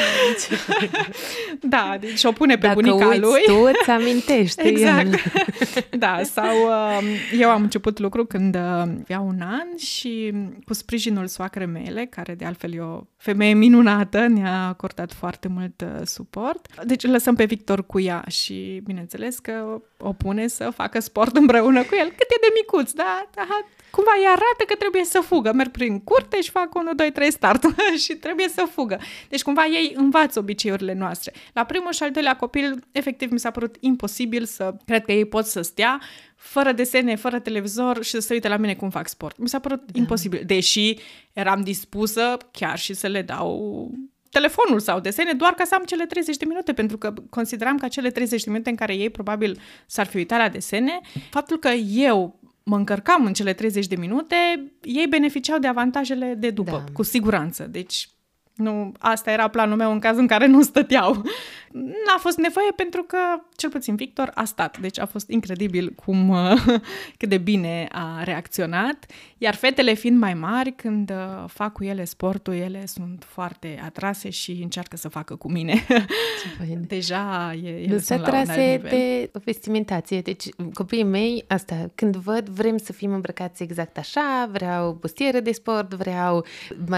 da, deci o pune pe Dacă bunica uiți lui. tu, îți amintești. exact. da, sau uh, eu am început lucru când uh, avea un an și cu sprijinul soacrei mele, care de altfel e o femeie minunată, ne-a acordat foarte mult uh, suport. Deci lăsăm pe Victor cu ea și bineînțeles că o pune să facă sport împreună cu el. Cât e de micuț, da? da cumva îi arată că trebuie să fugă. Merg prin curte și fac 1, 2, 3 start și trebuie să fugă. Deci cumva ei învață obiceiurile noastre. La primul și al doilea copil, efectiv, mi s-a părut imposibil să cred că ei pot să stea fără desene, fără televizor și să se uite la mine cum fac sport. Mi s-a părut da. imposibil, deși eram dispusă chiar și să le dau telefonul sau desene doar ca să am cele 30 de minute, pentru că consideram că acele 30 de minute în care ei probabil s-ar fi uitat la desene, faptul că eu mă încărcam în cele 30 de minute, ei beneficiau de avantajele de după, da. cu siguranță. Deci nu, asta era planul meu în cazul în care nu stăteau. N-a fost nevoie pentru că, cel puțin Victor, a stat. Deci a fost incredibil cum, cât de bine a reacționat. Iar fetele fiind mai mari, când uh, fac cu ele sportul, ele sunt foarte atrase și încearcă să facă cu mine. Deja e, ele nu sunt atrase de vestimentație. Deci copiii mei, asta, când văd, vrem să fim îmbrăcați exact așa, vreau bustieră de sport, vreau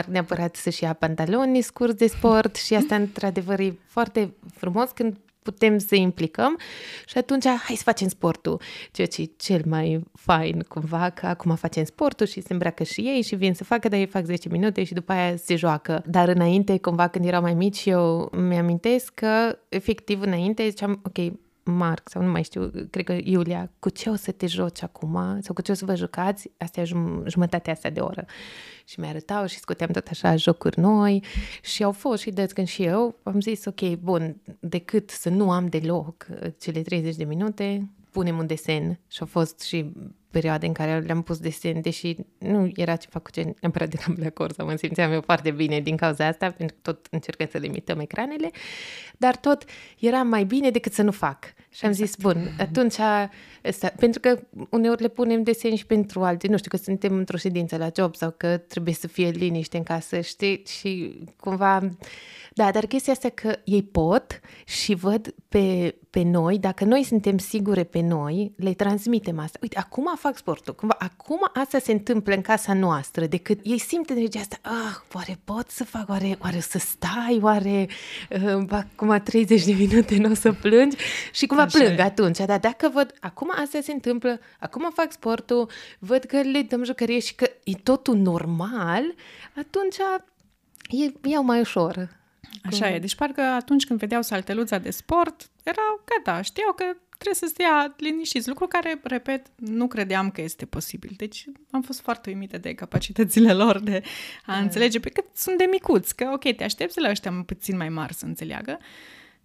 neapărat să-și ia pantaloni scurți de sport și asta într-adevăr e foarte frumos când putem să implicăm și atunci hai să facem sportul, ceea ce e cel mai fain cumva, că acum facem sportul și se îmbracă și ei și vin să facă, dar ei fac 10 minute și după aia se joacă. Dar înainte, cumva când erau mai mici, eu mi-amintesc că efectiv înainte ziceam, ok, Marc sau nu mai știu, cred că Iulia, cu ce o să te joci acum? Sau cu ce o să vă jucați, astea jum- jumătatea asta de oră. Și mi-arătau și scoteam tot așa jocuri noi. Și au fost și de când și eu am zis, ok, bun, decât să nu am deloc cele 30 de minute, punem un desen. Și a fost și perioade în care le-am pus desen, deși nu era ceva cu ce neapărat de la acord sau mă simțeam eu foarte bine din cauza asta, pentru că tot încercăm să limităm ecranele, dar tot era mai bine decât să nu fac. Și am zis, bun, atunci, asta, pentru că uneori le punem desen și pentru alte, nu știu, că suntem într-o ședință la job sau că trebuie să fie liniște în casă, știi, și cumva da, dar chestia asta că ei pot și văd pe, pe noi, dacă noi suntem sigure pe noi, le transmitem asta. Uite, acum fac sportul, cumva, acum asta se întâmplă în casa noastră, decât ei simt energia asta, ah, oare pot să fac, oare, oare să stai, oare uh, acum 30 de minute nu o să plângi și cumva Așa plâng e. atunci, dar dacă văd, acum asta se întâmplă, acum fac sportul, văd că le dăm jucărie și că e totul normal, atunci e, iau mai ușor. Așa e. Deci parcă atunci când vedeau salteluța de sport, erau gata, știau că trebuie să stea liniștiți, lucru care, repet, nu credeam că este posibil. Deci am fost foarte uimită de capacitățile lor de a da. înțelege, pe cât sunt de micuți, că ok, te aștepți la ăștia puțin mai mari să înțeleagă,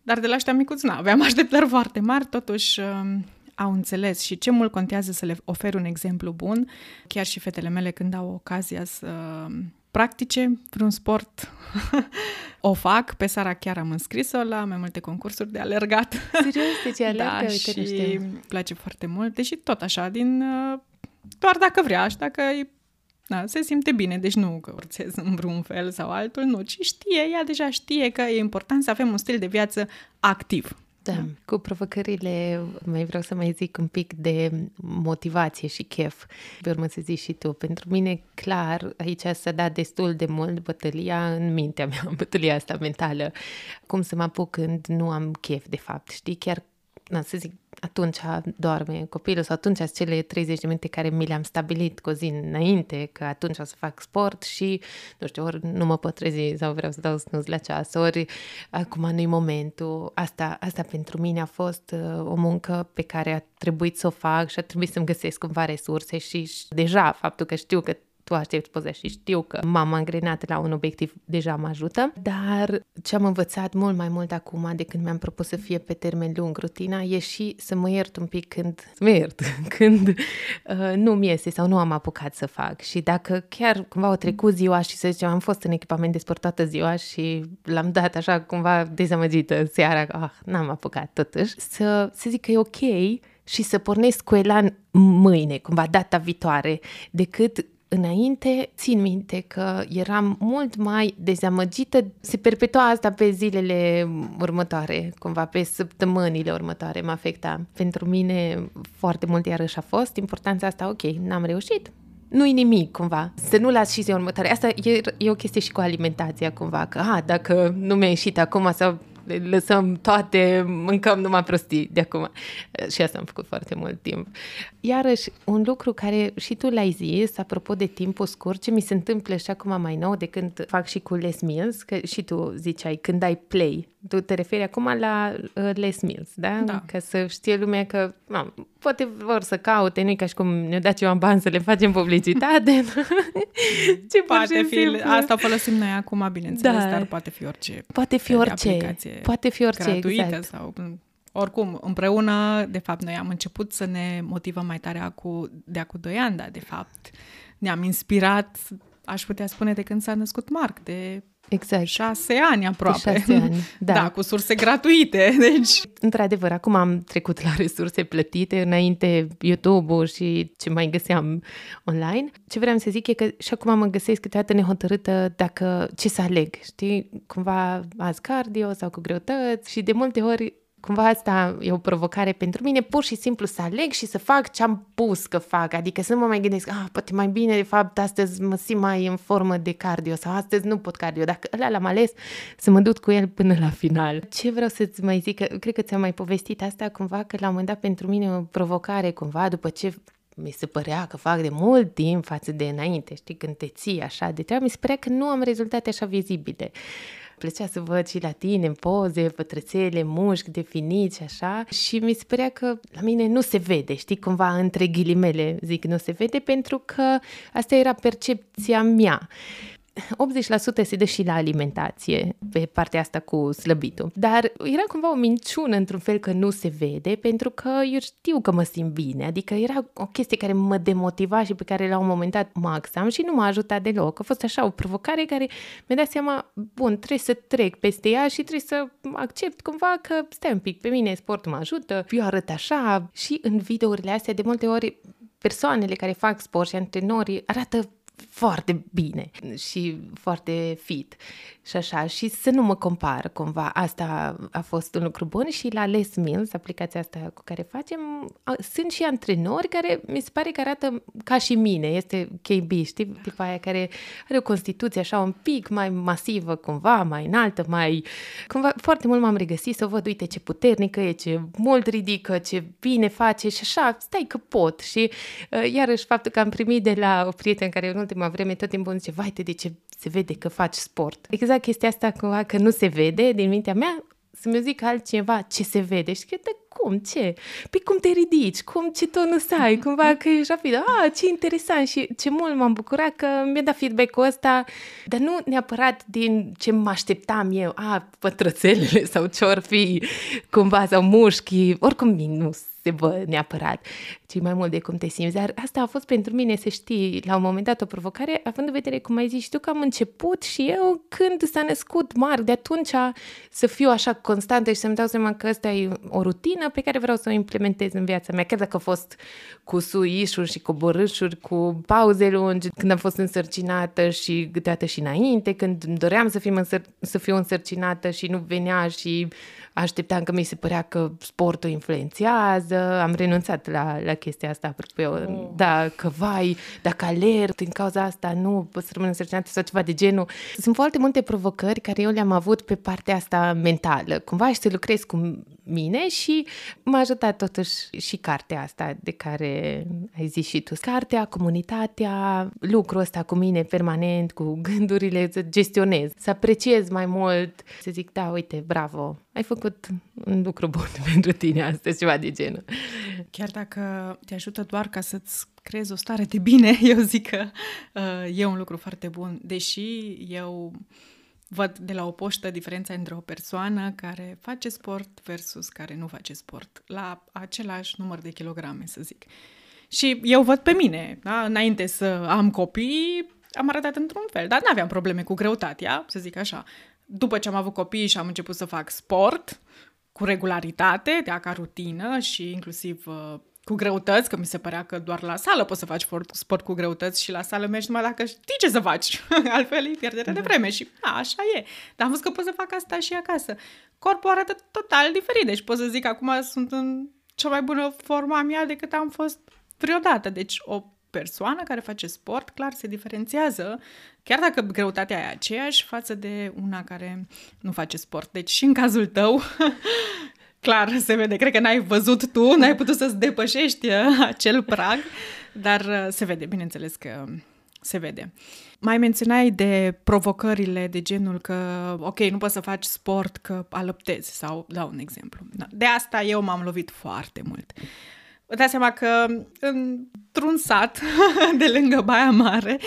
dar de la ăștia micuți nu aveam așteptări foarte mari, totuși um, au înțeles și ce mult contează să le ofer un exemplu bun. Chiar și fetele mele când au ocazia să practice vreun sport o fac. Pe Sara chiar am înscris-o la mai multe concursuri de alergat. Serios? Deci alergă? Da, Uite, și îmi place foarte mult. Deși tot așa, din uh, doar dacă vrea și dacă da, se simte bine, deci nu că urțez în vreun fel sau altul, nu, ci știe, ea deja știe că e important să avem un stil de viață activ. Da. da, cu provocările mai vreau să mai zic un pic de motivație și chef. Pe urmă să zici și tu. Pentru mine, clar, aici s-a dat destul de mult bătălia în mintea mea, bătălia asta mentală. Cum să mă apuc când nu am chef, de fapt, știi? Chiar na, să zic, atunci doarme copilul sau atunci cele 30 de minute care mi le-am stabilit cu o zi înainte, că atunci o să fac sport și, nu știu, ori nu mă pot trezi sau vreau să dau snus la ceas, ori acum nu-i momentul. Asta, asta pentru mine a fost uh, o muncă pe care a trebuit să o fac și a trebuit să-mi găsesc cumva resurse și, și deja faptul că știu că tu aștepți poze și știu că m-am angrenat la un obiectiv deja mă ajută, dar ce am învățat mult mai mult acum de când mi-am propus să fie pe termen lung rutina e și să mă iert un pic când, să mă iert, când uh, nu-mi iese sau nu am apucat să fac. Și dacă chiar cumva o trecut ziua și să zicem am fost în echipament de sport toată ziua și l-am dat așa cumva dezamăgită seara, ah, n-am apucat totuși, să, să zic că e ok și să pornesc cu elan mâine, cumva data viitoare, decât înainte, țin minte că eram mult mai dezamăgită. Se perpetua asta pe zilele următoare, cumva pe săptămânile următoare mă afecta. Pentru mine foarte mult iarăși a fost importanța asta, ok, n-am reușit, nu-i nimic, cumva. Să nu las și ziua următoare. Asta e, e o chestie și cu alimentația, cumva, că, a, dacă nu mi-a ieșit acum sau le lăsăm toate, mâncăm numai prostii de acum. Și asta am făcut foarte mult timp. Iarăși, un lucru care și tu l-ai zis, apropo de timpul scurt, ce mi se întâmplă și acum mai nou de când fac și cu Les Mills, că și tu ziceai, când ai play, tu te referi acum la uh, Les Mills, da? da? Ca să știe lumea că na, poate vor să caute, nu ca și cum ne-o dat ceva bani să le facem publicitate. ce poate fi, simplu. asta folosim noi acum, bineînțeles, da. dar poate fi orice. Poate fi orice. Poate fi orice, gratuită exact. sau oricum, împreună, de fapt, noi am început să ne motivăm mai tare cu, de acum doi ani, dar de fapt ne-am inspirat, aș putea spune, de când s-a născut Marc, de Exact. Șase ani aproape. De șase ani, da. da. cu surse gratuite, deci... Într-adevăr, acum am trecut la resurse plătite, înainte YouTube-ul și ce mai găseam online. Ce vreau să zic e că și acum mă găsesc câteodată nehotărâtă dacă ce să aleg, știi? Cumva azi cardio sau cu greutăți și de multe ori cumva asta e o provocare pentru mine, pur și simplu să aleg și să fac ce am pus că fac, adică să nu mă mai gândesc, ah, poate mai bine, de fapt, astăzi mă simt mai în formă de cardio sau astăzi nu pot cardio, dacă ăla l-am ales, să mă duc cu el până la final. Ce vreau să-ți mai zic, cred că ți-am mai povestit asta cumva, că la un moment dat pentru mine o provocare cumva, după ce mi se părea că fac de mult timp față de înainte, știi, când te ții așa de treabă, mi se părea că nu am rezultate așa vizibile plăcea să văd și la tine în poze, pătrățele, mușchi definiți și așa și mi se părea că la mine nu se vede, știi, cumva între ghilimele zic nu se vede pentru că asta era percepția mea. 80% se dă și la alimentație, pe partea asta cu slăbitul. Dar era cumva o minciună într-un fel că nu se vede, pentru că eu știu că mă simt bine. Adică era o chestie care mă demotiva și pe care la un moment dat mă axam și nu m-a ajutat deloc. A fost așa o provocare care mi-a dat seama, bun, trebuie să trec peste ea și trebuie să accept cumva că stai un pic, pe mine sportul mă ajută, eu arăt așa și în videourile astea de multe ori persoanele care fac sport și antrenorii arată foarte bine și foarte fit și așa și să nu mă compar cumva. Asta a fost un lucru bun și la Les Mills, aplicația asta cu care facem, sunt și antrenori care mi se pare că arată ca și mine. Este KB, știi? Tipa aia care are o constituție așa un pic mai masivă cumva, mai înaltă, mai... Cumva foarte mult m-am regăsit să văd, uite ce puternică e, ce mult ridică, ce bine face și așa, stai că pot. Și uh, iarăși faptul că am primit de la o prietenă care în ultima vreme tot timpul zice, vai, de ce se vede că faci sport. Exact chestia asta cumva că nu se vede din mintea mea, să-mi zic altcineva ce se vede? Și că de cum, ce? Păi cum te ridici, cum, ce tonus ai, cumva că ești rapid, ah, ce interesant și ce mult m-am bucurat că mi-a dat feedback-ul ăsta, dar nu neapărat din ce mă așteptam eu, a, pătrățelele sau ce-or fi, cumva, sau mușchii, oricum nu se văd neapărat, ci mai mult de cum te simți. Dar asta a fost pentru mine, să știi, la un moment dat o provocare, având în vedere, cum ai zis și tu, că am început și eu când s-a născut Mar, de atunci să fiu așa constantă și să-mi dau seama că asta e o rutină pe care vreau să o implementez în viața mea, chiar dacă a fost cu suișuri și coborâșuri, cu pauze lungi, când am fost însărcinată și câteodată și înainte, când doream să, fim însăr- să fiu însărcinată și nu venea și așteptam că mi se părea că sportul influențează, am renunțat la, la chestia asta, apropo, oh. da, că vai, dacă alert din cauza asta, nu pot să rămân însărcinată sau ceva de genul. Sunt foarte multe provocări care eu le-am avut pe partea asta mentală, cumva și să lucrez cu mine și m-a ajutat totuși și cartea asta de care ai zis și tu. Cartea, comunitatea, lucrul ăsta cu mine permanent, cu gândurile, să gestionez, să apreciez mai mult, să zic, da, uite, bravo, ai făcut un lucru bun pentru tine astăzi, ceva de genul. Chiar dacă te ajută doar ca să-ți creezi o stare de bine, eu zic că uh, e un lucru foarte bun, deși eu văd de la o poștă diferența între o persoană care face sport versus care nu face sport, la același număr de kilograme, să zic. Și eu văd pe mine, da? înainte să am copii, am arătat într-un fel, dar nu aveam probleme cu greutatea, să zic așa. După ce am avut copii și am început să fac sport, cu regularitate, de ca rutină și inclusiv uh, cu greutăți, că mi se părea că doar la sală poți să faci sport, sport cu greutăți și la sală mergi numai dacă știi ce să faci. Altfel e pierdere da. de vreme și a, așa e. Dar am văzut că pot să fac asta și acasă. Corpul arată total diferit, deci pot să zic că acum sunt în cea mai bună forma mea decât am fost vreodată. Deci o persoană care face sport, clar, se diferențiază, chiar dacă greutatea e aceeași, față de una care nu face sport. Deci și în cazul tău, clar se vede. Cred că n-ai văzut tu, n-ai putut să-ți depășești uh, acel prag, dar uh, se vede, bineînțeles că se vede. Mai menționai de provocările de genul că, ok, nu poți să faci sport că alăptezi sau dau un exemplu. De asta eu m-am lovit foarte mult. Vă dați seama că într-un sat de lângă Baia Mare,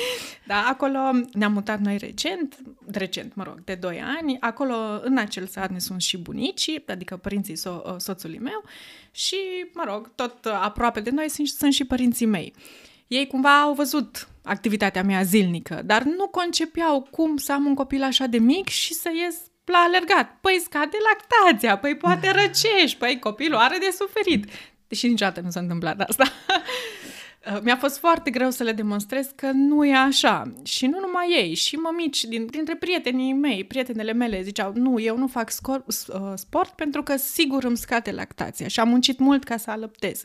da, acolo ne-am mutat noi recent, recent, mă rog, de 2 ani, acolo în acel sat ne sunt și bunicii, adică părinții so- soțului meu și, mă rog, tot aproape de noi sunt, sunt și părinții mei. Ei cumva au văzut activitatea mea zilnică, dar nu concepeau cum să am un copil așa de mic și să ies la alergat. Păi scade lactația, păi poate răcești, păi copilul are de suferit. Deși niciodată nu s-a întâmplat asta. Uh, mi-a fost foarte greu să le demonstrez că nu e așa. Și nu numai ei, și mămici din, dintre prietenii mei, prietenele mele ziceau, nu, eu nu fac scor, uh, sport pentru că sigur îmi scade lactația și am muncit mult ca să alăptez.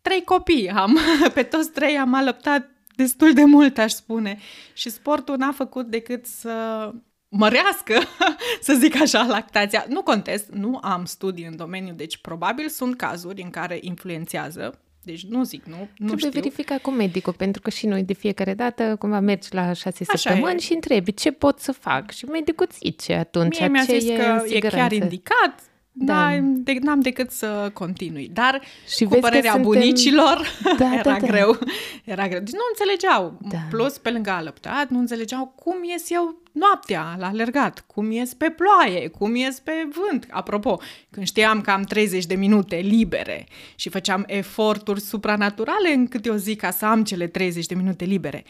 Trei copii am, pe toți trei am alăptat destul de mult, aș spune. Și sportul n-a făcut decât să mărească, să zic așa, lactația. Nu contest, nu am studii în domeniu, deci probabil sunt cazuri în care influențează, deci nu zic, nu, nu Trebuie știu. verifica cu medicul, pentru că și noi de fiecare dată cumva mergi la șase Așa săptămâni e. și întrebi ce pot să fac și medicul îți zice atunci Mie mi-a ce zis e că e chiar indicat, da. de, n-am decât să continui. Dar și cu părerea suntem... bunicilor da, era da, da. greu. Era greu. Deci nu înțelegeau. Da. Plus, pe lângă alăptat, nu înțelegeau cum ies eu noaptea la alergat, cum ies pe ploaie, cum ies pe vânt. Apropo, când știam că am 30 de minute libere și făceam eforturi supranaturale în câte o zi ca să am cele 30 de minute libere,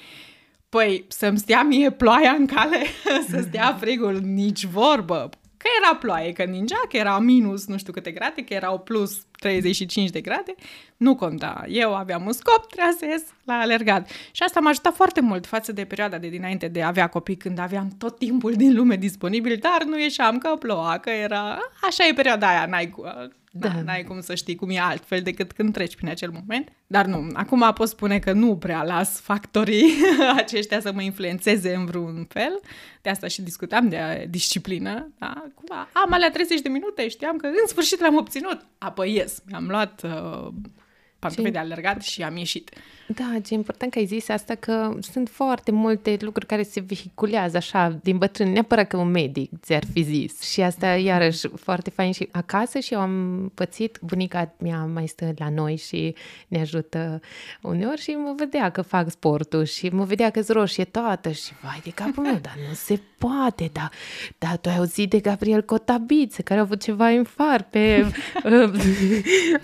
Păi, să-mi stea mie ploaia în cale, să stea frigul, nici vorbă. Că era ploaie, că ningea, că era minus nu știu câte grade, că erau plus 35 de grade, nu conta. Eu aveam un scop, trebuia să ies la alergat. Și asta m-a ajutat foarte mult față de perioada de dinainte de a avea copii, când aveam tot timpul din lume disponibil, dar nu ieșeam că ploua, că era... Așa e perioada aia, n-ai, da. da. n-ai cum să știi cum e altfel decât când treci prin acel moment. Dar nu, acum pot spune că nu prea las factorii aceștia să mă influențeze în vreun fel. De asta și discutam de disciplină. Da? am alea 30 de minute, știam că în sfârșit l-am obținut. Apoi ies, mi-am luat uh, pantofi de alergat și am ieșit. Da, ce important că ai zis asta, că sunt foarte multe lucruri care se vehiculează așa din bătrân, neapărat că un medic ți-ar fi zis. Și asta iarăși foarte fain și acasă și eu am pățit, bunica mea mai stă la noi și ne ajută uneori și mă vedea că fac sportul și mă vedea că-s roșie toată și vai de capul meu, dar nu se poate, dar, dar tu ai auzit de Gabriel Cotabiță care a avut ceva infar pe uh,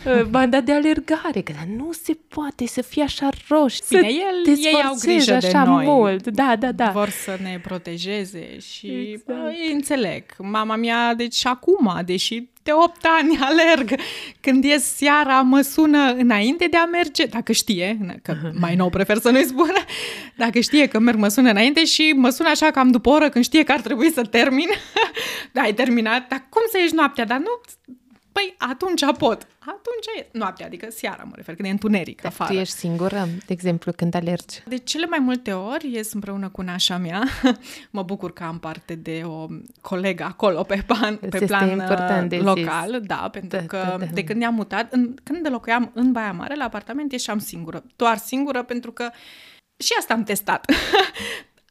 uh, banda de alergare, că dar nu se poate să fie așa roși. Bine, el, ei au grijă așa de noi. mult. Da, da, da. Vor să ne protejeze și exact. bă, ei înțeleg. Mama mea, deci acum, deși de 8 ani alerg. Când ies seara, mă sună înainte de a merge, dacă știe, că mai nou prefer să nu-i spună, dacă știe că merg, mă sună înainte și mă sună așa cam după o oră când știe că ar trebui să termin. da, ai terminat, dar cum să ieși noaptea? Dar nu, Păi atunci pot. Atunci e noaptea, adică seara, mă refer, când e întuneric Dar afară. tu ești singură, de exemplu, când alergi? De cele mai multe ori ies împreună cu nașa mea. mă bucur că am parte de o colegă acolo pe plan, pe plan important de local. Zis. Da, pentru da, că da, da. de când ne-am mutat, în, când locuiam în Baia Mare, la apartament, ieșeam singură. Doar singură, pentru că și asta am testat.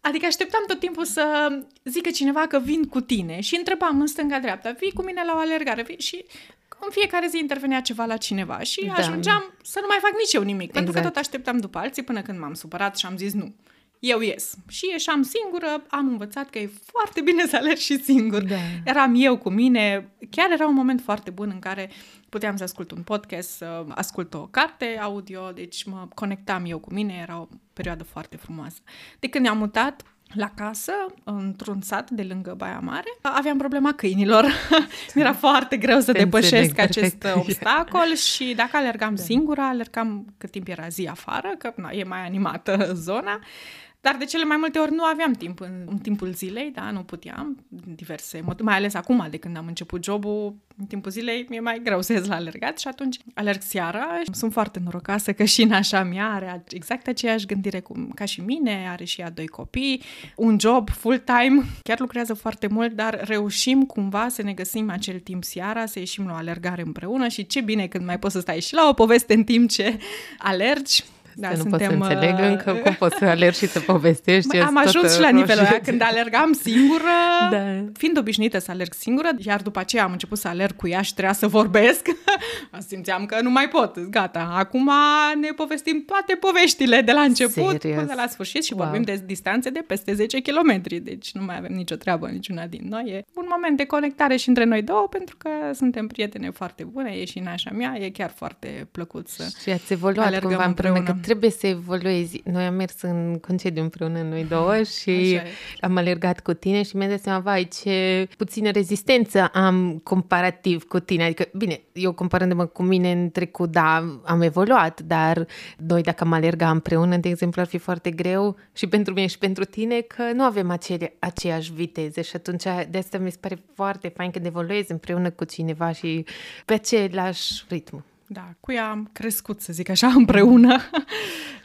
Adică așteptam tot timpul să zică cineva că vin cu tine și întrebam în stânga-dreapta, vii cu mine la o alergare vii? și în fiecare zi intervenea ceva la cineva și da. ajungeam să nu mai fac nici eu nimic, exact. pentru că exact. tot așteptam după alții până când m-am supărat și am zis nu. Eu ies. Și ieșeam singură, am învățat că e foarte bine să alergi și singur. Da. Eram eu cu mine. Chiar era un moment foarte bun în care puteam să ascult un podcast, să ascult o carte audio, deci mă conectam eu cu mine, era o perioadă foarte frumoasă. De când ne-am mutat, la casă, într-un sat de lângă Baia Mare, aveam problema câinilor. Mi-era foarte greu să Te depășesc acest perfect. obstacol și dacă alergam da. singură, alergam cât timp era zi afară, că na, e mai animată zona. Dar de cele mai multe ori nu aveam timp în, în timpul zilei, da, nu puteam, diverse motive, mai ales acum, de când am început jobul, în timpul zilei mi-e mai greu să ies la alergat și atunci alerg seara. Sunt foarte norocoasă că și nașa mea are exact aceeași gândire cum, ca și mine, are și ea doi copii, un job full-time, chiar lucrează foarte mult, dar reușim cumva să ne găsim acel timp seara, să ieșim la o alergare împreună și ce bine când mai poți să stai și la o poveste în timp ce alergi. Da, că nu suntem, pot să înțeleg uh, încă cum poți să alergi și să povestești. Am ajuns și la nivelul ăla când alergam singură, da. fiind obișnuită să alerg singură, iar după aceea am început să alerg cu ea și trebuia să vorbesc. Simțeam că nu mai pot, gata. Acum ne povestim toate poveștile de la început Serious? până la sfârșit și wow. vorbim de distanțe de peste 10 km, deci nu mai avem nicio treabă niciuna din noi. E un moment de conectare și între noi două, pentru că suntem prietene foarte bune, e și nașa mea, e chiar foarte plăcut să Și ați evoluat cumva împreună. împreună trebuie să evoluezi. Noi am mers în concediu împreună, noi două, și am alergat cu tine și mi-am dat seama, vai, ce puțină rezistență am comparativ cu tine. Adică, bine, eu comparându-mă cu mine în trecut, da, am evoluat, dar noi dacă am alergat împreună, de exemplu, ar fi foarte greu și pentru mine și pentru tine că nu avem acele, aceeași viteze și atunci de asta mi se pare foarte fain când evoluezi împreună cu cineva și pe același ritm. Da, cu ea am crescut, să zic așa, împreună,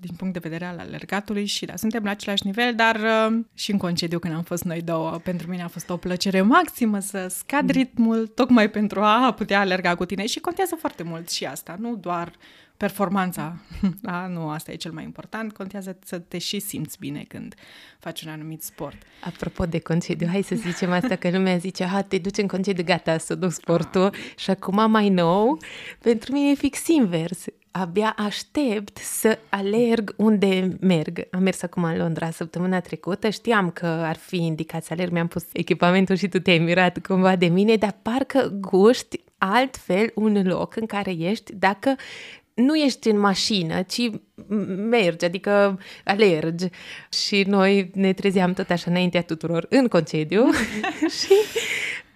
din punct de vedere al alergatului și da, suntem la același nivel, dar uh, și în concediu când am fost noi două, pentru mine a fost o plăcere maximă să scad mm. ritmul, tocmai pentru a putea alerga cu tine și contează foarte mult și asta, nu doar performanța, da, nu asta e cel mai important, contează să te și simți bine când faci un anumit sport. Apropo de concediu, hai să zicem asta că lumea zice, ha, te duci în concediu, gata, să duc sportul ah. și acum mai nou, pentru mine e fix invers. Abia aștept să alerg unde merg. Am mers acum în Londra săptămâna trecută, știam că ar fi indicat să alerg, mi-am pus echipamentul și tu te-ai mirat cumva de mine, dar parcă guști altfel un loc în care ești dacă nu ești în mașină, ci mergi, adică alergi. Și noi ne trezeam tot așa înaintea tuturor în concediu și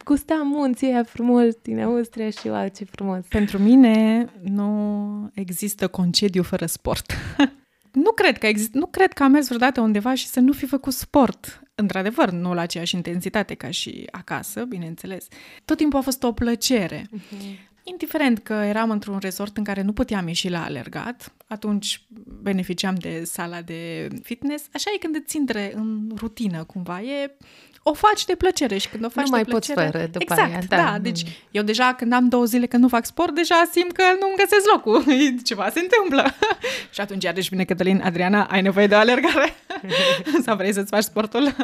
gustam munții aia frumos din Austria și eu ce frumos. Pentru mine nu există concediu fără sport. nu cred că exist, nu cred că am mers vreodată undeva și să nu fi făcut sport. Într-adevăr, nu la aceeași intensitate ca și acasă, bineînțeles. Tot timpul a fost o plăcere. Uh-huh. Indiferent că eram într-un resort în care nu puteam ieși la alergat, atunci beneficiam de sala de fitness, așa e când îți intre în rutină cumva, e o faci de plăcere și când o faci nu de mai plăcere... poți fără după exact, aia. Da, da, deci eu deja când am două zile că nu fac sport, deja simt că nu-mi găsesc locul. Ceva se întâmplă. și atunci iarăși vine Cătălin, Adriana, ai nevoie de o alergare? Sau vrei să-ți faci sportul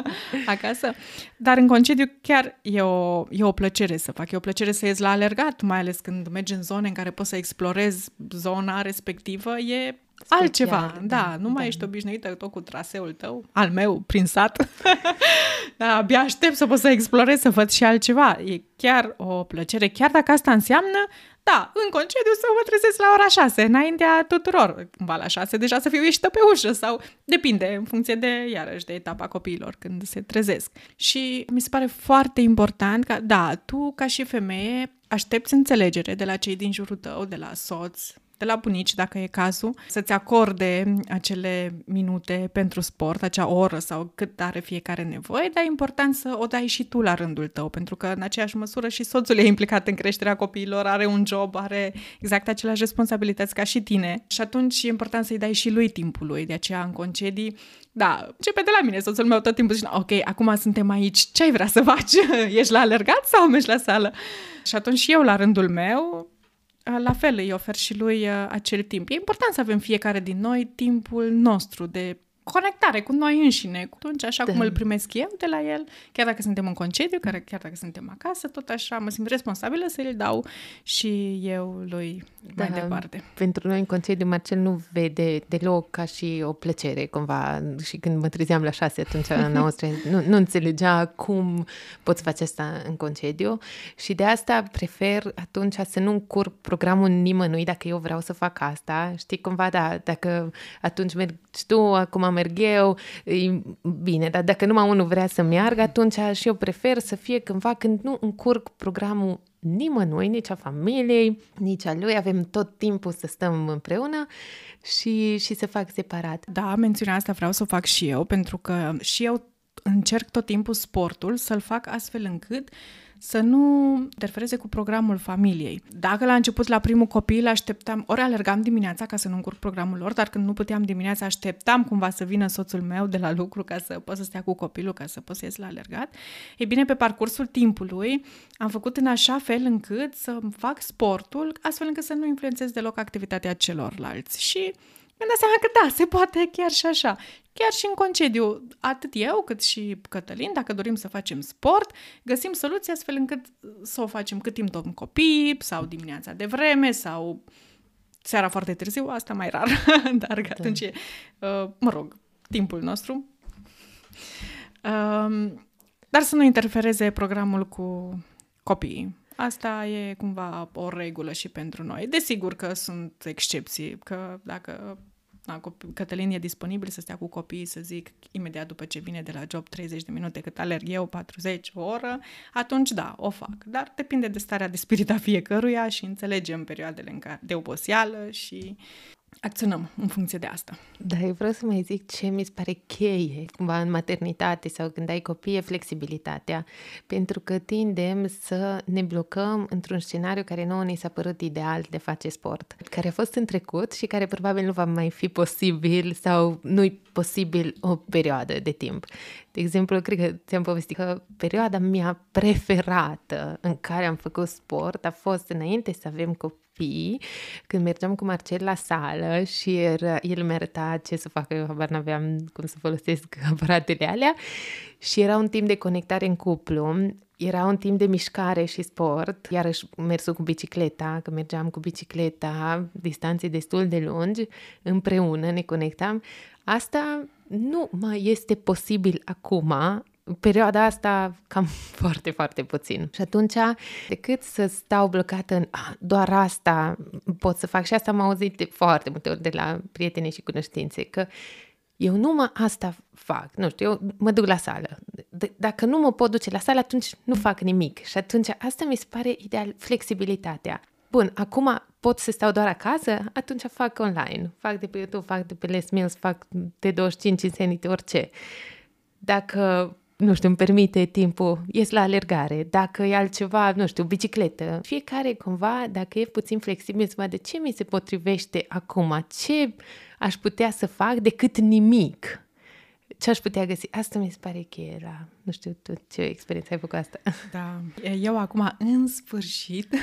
acasă? Dar în concediu chiar e o, e o plăcere să fac. E o plăcere să ies la alergat, mai ales când mergi în zone în care poți să explorezi zona respectivă. E Special, altceva, da, da nu mai da. ești obișnuită tot cu traseul tău, al meu, prin sat. da, abia aștept să pot să explorez, să văd și altceva. E chiar o plăcere, chiar dacă asta înseamnă, da, în concediu să mă trezesc la ora 6, înaintea tuturor. Cumva la 6 deja să fiu ieșită pe ușă sau depinde, în funcție de, iarăși, de etapa copiilor, când se trezesc. Și mi se pare foarte important că, da, tu ca și femeie aștepți înțelegere de la cei din jurul tău, de la soț, de la bunici, dacă e cazul, să-ți acorde acele minute pentru sport, acea oră sau cât are fiecare nevoie, dar e important să o dai și tu la rândul tău, pentru că în aceeași măsură și soțul e implicat în creșterea copiilor, are un job, are exact aceleași responsabilități ca și tine și atunci e important să-i dai și lui timpul lui, de aceea în concedii da, începe de la mine, soțul meu tot timpul zice, ok, acum suntem aici, ce ai vrea să faci? Ești la alergat sau mergi la sală? Și atunci eu, la rândul meu, la fel îi ofer și lui uh, acel timp. E important să avem fiecare din noi timpul nostru de conectare cu noi înșine. Atunci, așa da. cum îl primesc eu de la el, chiar dacă suntem în concediu, chiar, chiar dacă suntem acasă, tot așa mă simt responsabilă să îl dau și eu lui da, mai departe. Pentru noi în concediu, Marcel nu vede deloc ca și o plăcere, cumva. Și când mă trezeam la șase atunci în Austria, nu, nu înțelegea cum poți face asta în concediu și de asta prefer atunci să nu încurc programul nimănui dacă eu vreau să fac asta. Știi, cumva, da, dacă atunci mergi tu, acum merg eu, e bine, dar dacă numai unul vrea să meargă, atunci și eu prefer să fie cândva când nu încurc programul nimănui, nici a familiei, nici a lui, avem tot timpul să stăm împreună și, și să fac separat. Da, mențiunea asta vreau să o fac și eu, pentru că și eu încerc tot timpul sportul să-l fac astfel încât să nu interfereze cu programul familiei. Dacă la început, la primul copil, așteptam, ori alergam dimineața ca să nu încurc programul lor, dar când nu puteam dimineața, așteptam cumva să vină soțul meu de la lucru ca să pot să stea cu copilul, ca să pot să ies la alergat. E bine, pe parcursul timpului am făcut în așa fel încât să fac sportul, astfel încât să nu influențez deloc activitatea celorlalți. Și mi-am dat seama că da, se poate chiar și așa. Chiar și în concediu, atât eu cât și Cătălin, dacă dorim să facem sport, găsim soluții astfel încât să o facem cât timp domn copii sau dimineața de vreme sau seara foarte târziu, asta mai rar, dar da. atunci e, uh, mă rog, timpul nostru. Um, dar să nu interfereze programul cu copiii. Asta e cumva o regulă și pentru noi. Desigur că sunt excepții, că dacă na, Cătălin e disponibil să stea cu copiii, să zic, imediat după ce vine de la job 30 de minute, cât alerg eu, 40, o oră, atunci da, o fac. Dar depinde de starea de spirit a fiecăruia și înțelegem perioadele în care de oboseală și acționăm în funcție de asta. Da, eu vreau să mai zic ce mi se pare cheie cumva în maternitate sau când ai copii e flexibilitatea, pentru că tindem să ne blocăm într-un scenariu care nouă ne s-a părut ideal de face sport, care a fost în trecut și care probabil nu va mai fi posibil sau nu-i posibil o perioadă de timp. De exemplu, cred că ți-am povestit că perioada mea preferată în care am făcut sport a fost înainte să avem copii copii, când mergeam cu Marcel la sală și era, el mi arăta ce să facă, eu habar n-aveam cum să folosesc aparatele alea. Și era un timp de conectare în cuplu, era un timp de mișcare și sport, iarăși mersul cu bicicleta, că mergeam cu bicicleta distanțe destul de lungi, împreună ne conectam. Asta nu mai este posibil acum, perioada asta cam foarte, foarte puțin. Și atunci, decât să stau blocată în ah, doar asta pot să fac, și asta am auzit de foarte multe ori de la prieteni și cunoștințe, că eu numai asta fac, nu știu, eu mă duc la sală. D- dacă nu mă pot duce la sală, atunci nu fac nimic. Și atunci asta mi se pare ideal, flexibilitatea. Bun, acum pot să stau doar acasă, atunci fac online. Fac de pe YouTube, fac de pe Les Mills, fac de 25 Insanity, orice. Dacă nu știu, îmi permite timpul, ies la alergare, dacă e altceva, nu știu, bicicletă. Fiecare cumva, dacă e puțin flexibil, să vadă ce mi se potrivește acum, ce aș putea să fac decât nimic. Ce aș putea găsi? Asta mi se pare că era, nu știu, tu ce experiență ai făcut asta? Da, eu acum, în sfârșit,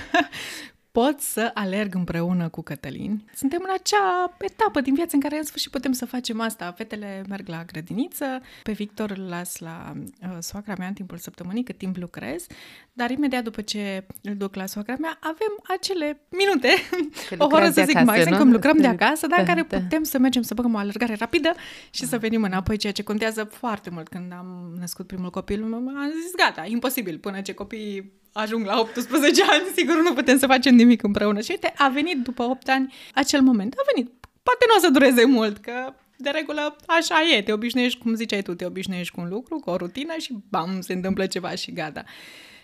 pot să alerg împreună cu Cătălin. Suntem în acea etapă din viață în care în sfârșit putem să facem asta. Fetele merg la grădiniță, pe Victor îl las la uh, soacra mea în timpul săptămânii, cât timp lucrez, dar imediat după ce îl duc la soacra mea, avem acele minute, o oră să zic mai când lucrăm de acasă, dar da, în care da. putem să mergem să băgăm o alergare rapidă și da. să venim înapoi, ceea ce contează foarte mult. Când am născut primul copil, am zis gata, imposibil, până ce copiii ajung la 18 ani, sigur nu putem să facem nimic împreună. Și uite, a venit după 8 ani acel moment. A venit. Poate nu o să dureze mult, că de regulă așa e, te obișnuiești, cum ziceai tu, te obișnuiești cu un lucru, cu o rutină și bam, se întâmplă ceva și gata.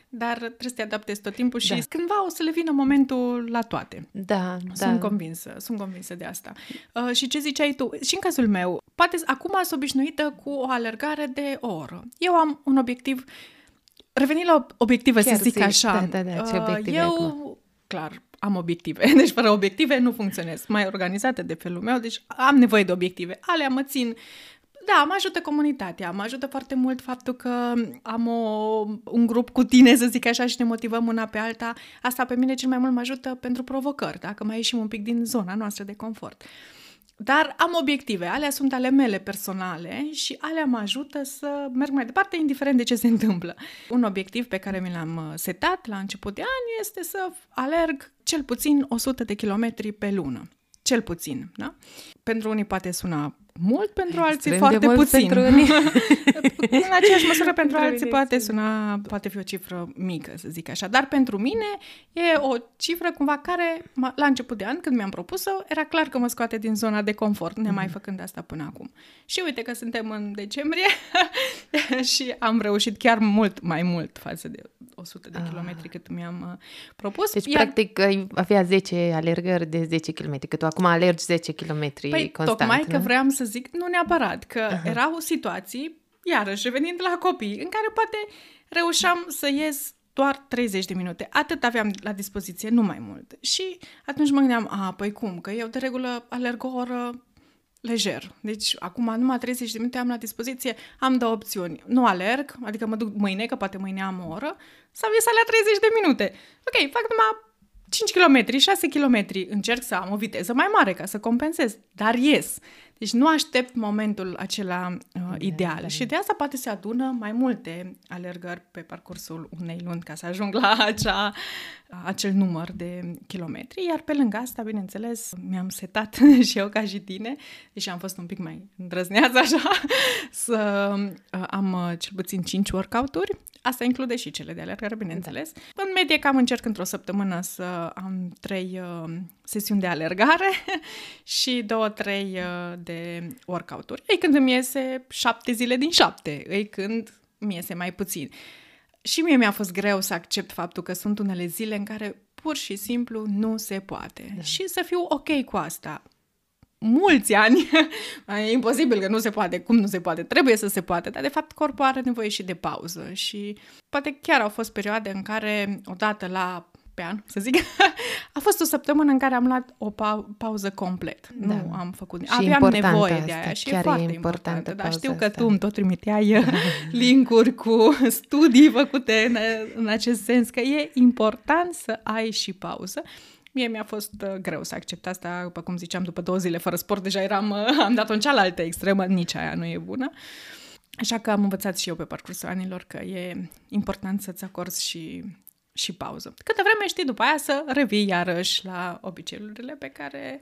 Dar trebuie să te adaptezi tot timpul și da. cândva o să le vină momentul la toate. Da, Sunt da. convinsă, sunt convinsă de asta. Uh, și ce ziceai tu, și în cazul meu, poate acum sunt obișnuită cu o alergare de o oră. Eu am un obiectiv uh, Revenind la obiective, Chiar să zic zi. așa. Da, da, da. Ce uh, obiective Eu, acum? clar, am obiective. Deci fără obiective nu funcționez. Mai organizate de felul meu, deci am nevoie de obiective. Alea mă țin da, mă ajută comunitatea, mă ajută foarte mult faptul că am o, un grup cu tine, să zic așa, și ne motivăm una pe alta. Asta pe mine cel mai mult mă ajută pentru provocări, dacă mai ieșim un pic din zona noastră de confort. Uh, dar am obiective, alea sunt ale mele personale și alea mă ajută să merg mai departe, indiferent de ce se întâmplă. Un obiectiv pe care mi l-am uh, setat la început de an este să alerg cel puțin 100 de kilometri pe lună. Cel puțin, da? Pentru unii poate suna mult, pentru Extrem alții foarte puțin. Pentru unii. în aceeași măsură, pentru alții poate suna, poate fi o cifră mică, să zic așa. Dar pentru mine e o cifră cumva care, la început de an, când mi-am propus-o, era clar că mă scoate din zona de confort, nemai mm-hmm. făcând asta până acum. Și uite că suntem în decembrie și am reușit chiar mult, mai mult față de 100 de ah. kilometri cât mi-am uh, propus. Deci, Iar... practic, avea 10 alergări de 10 km, că tu acum alergi 10 km păi, constant. tocmai nu? că vreau să zic, nu neapărat, că uh-huh. erau situații, iarăși revenind la copii, în care poate reușeam să ies doar 30 de minute. Atât aveam la dispoziție, nu mai mult. Și atunci mă gândeam, a, păi cum, că eu de regulă alerg o oră lejer. Deci acum numai 30 de minute am la dispoziție, am două opțiuni. Nu alerg, adică mă duc mâine, că poate mâine am o oră, sau ies alea 30 de minute. Ok, fac numai 5 km, 6 km, încerc să am o viteză mai mare ca să compensez, dar ies. Deci nu aștept momentul acela uh, ideal. Da, și de asta poate se adună mai multe alergări pe parcursul unei luni ca să ajung la acea, acel număr de kilometri. Iar pe lângă asta, bineînțeles, mi-am setat și eu ca și tine, deși am fost un pic mai îndrăzneață așa, să uh, am uh, cel puțin 5 workout-uri asta include și cele de alergare, bineînțeles. Da. În medie cam încerc într-o săptămână să am trei uh, sesiuni de alergare și două, trei uh, de workout-uri. Ei când îmi iese șapte zile din șapte, ei când mi iese mai puțin. Și mie mi-a fost greu să accept faptul că sunt unele zile în care pur și simplu nu se poate. Da. Și să fiu ok cu asta mulți ani. e imposibil că nu se poate. Cum nu se poate? Trebuie să se poate. Dar, de fapt, corpul are nevoie și de pauză. Și poate chiar au fost perioade în care, odată la pe an, să zic, a fost o săptămână în care am luat o pa- pauză complet. Da. Nu am făcut... Și Aveam nevoie asta, de aia și e foarte e importantă. Dar știu că asta. tu îmi tot trimiteai linkuri cu studii făcute în, în acest sens, că e important să ai și pauză. Mie mi-a fost uh, greu să accept asta, după cum ziceam, după două zile fără sport, deja eram, uh, am dat-o în cealaltă extremă, nici aia nu e bună. Așa că am învățat și eu pe parcursul anilor că e important să-ți acorzi și, și pauză. Câte vreme știi după aia să revii iarăși la obiceiurile pe care,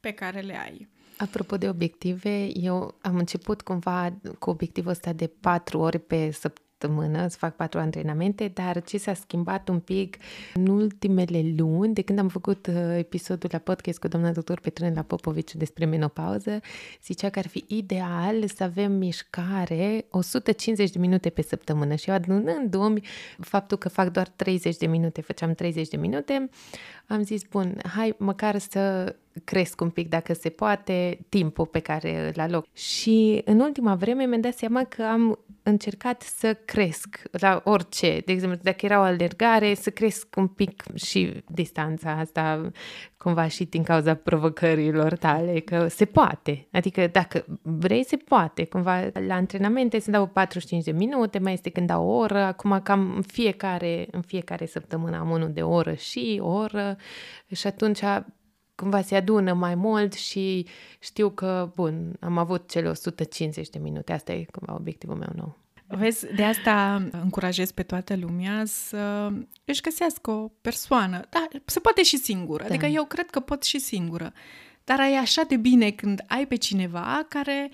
pe care le ai. Apropo de obiective, eu am început cumva cu obiectivul ăsta de patru ori pe săptămână săptămână, să fac patru antrenamente, dar ce s-a schimbat un pic în ultimele luni, de când am făcut uh, episodul la podcast cu doamna doctor Petronela Popovici despre menopauză, zicea că ar fi ideal să avem mișcare 150 de minute pe săptămână și eu adunându-mi faptul că fac doar 30 de minute, făceam 30 de minute, am zis, bun, hai măcar să cresc un pic, dacă se poate, timpul pe care îl aloc. Și în ultima vreme mi-am dat seama că am încercat să cresc la orice. De exemplu, dacă era o alergare, să cresc un pic și distanța asta, cumva și din cauza provocărilor tale, că se poate. Adică dacă vrei, se poate. Cumva la antrenamente se dau 45 de minute, mai este când dau o oră. Acum cam în fiecare, în fiecare săptămână am unul de o oră și o oră și atunci cumva se adună mai mult și știu că, bun, am avut cele 150 de minute. Asta e cumva obiectivul meu nou. Vezi, de asta încurajez pe toată lumea să își găsească o persoană. Da, se poate și singură. Da. Adică eu cred că pot și singură. Dar e așa de bine când ai pe cineva care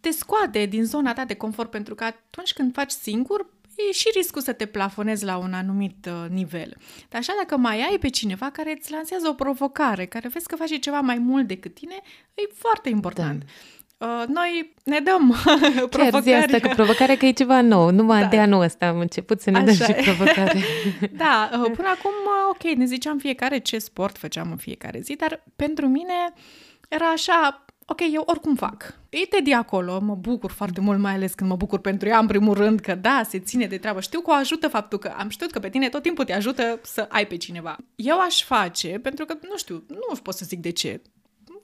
te scoate din zona ta de confort, pentru că atunci când faci singur, e și riscul să te plafonezi la un anumit uh, nivel. Dar așa dacă mai ai pe cineva care îți lansează o provocare, care vezi că face ceva mai mult decât tine, e foarte important. Da. Uh, noi ne dăm provocări. Chiar asta cu provocare că e ceva nou. Numai da. de anul ăsta am început să ne Așa dăm și provocare. da, uh, până acum, uh, ok, ne ziceam fiecare ce sport făceam în fiecare zi, dar pentru mine era așa, ok, eu oricum fac. Uite de acolo, mă bucur foarte mult, mai ales când mă bucur pentru ea, în primul rând, că da, se ține de treabă. Știu că o ajută faptul că am știut că pe tine tot timpul te ajută să ai pe cineva. Eu aș face, pentru că, nu știu, nu pot să zic de ce,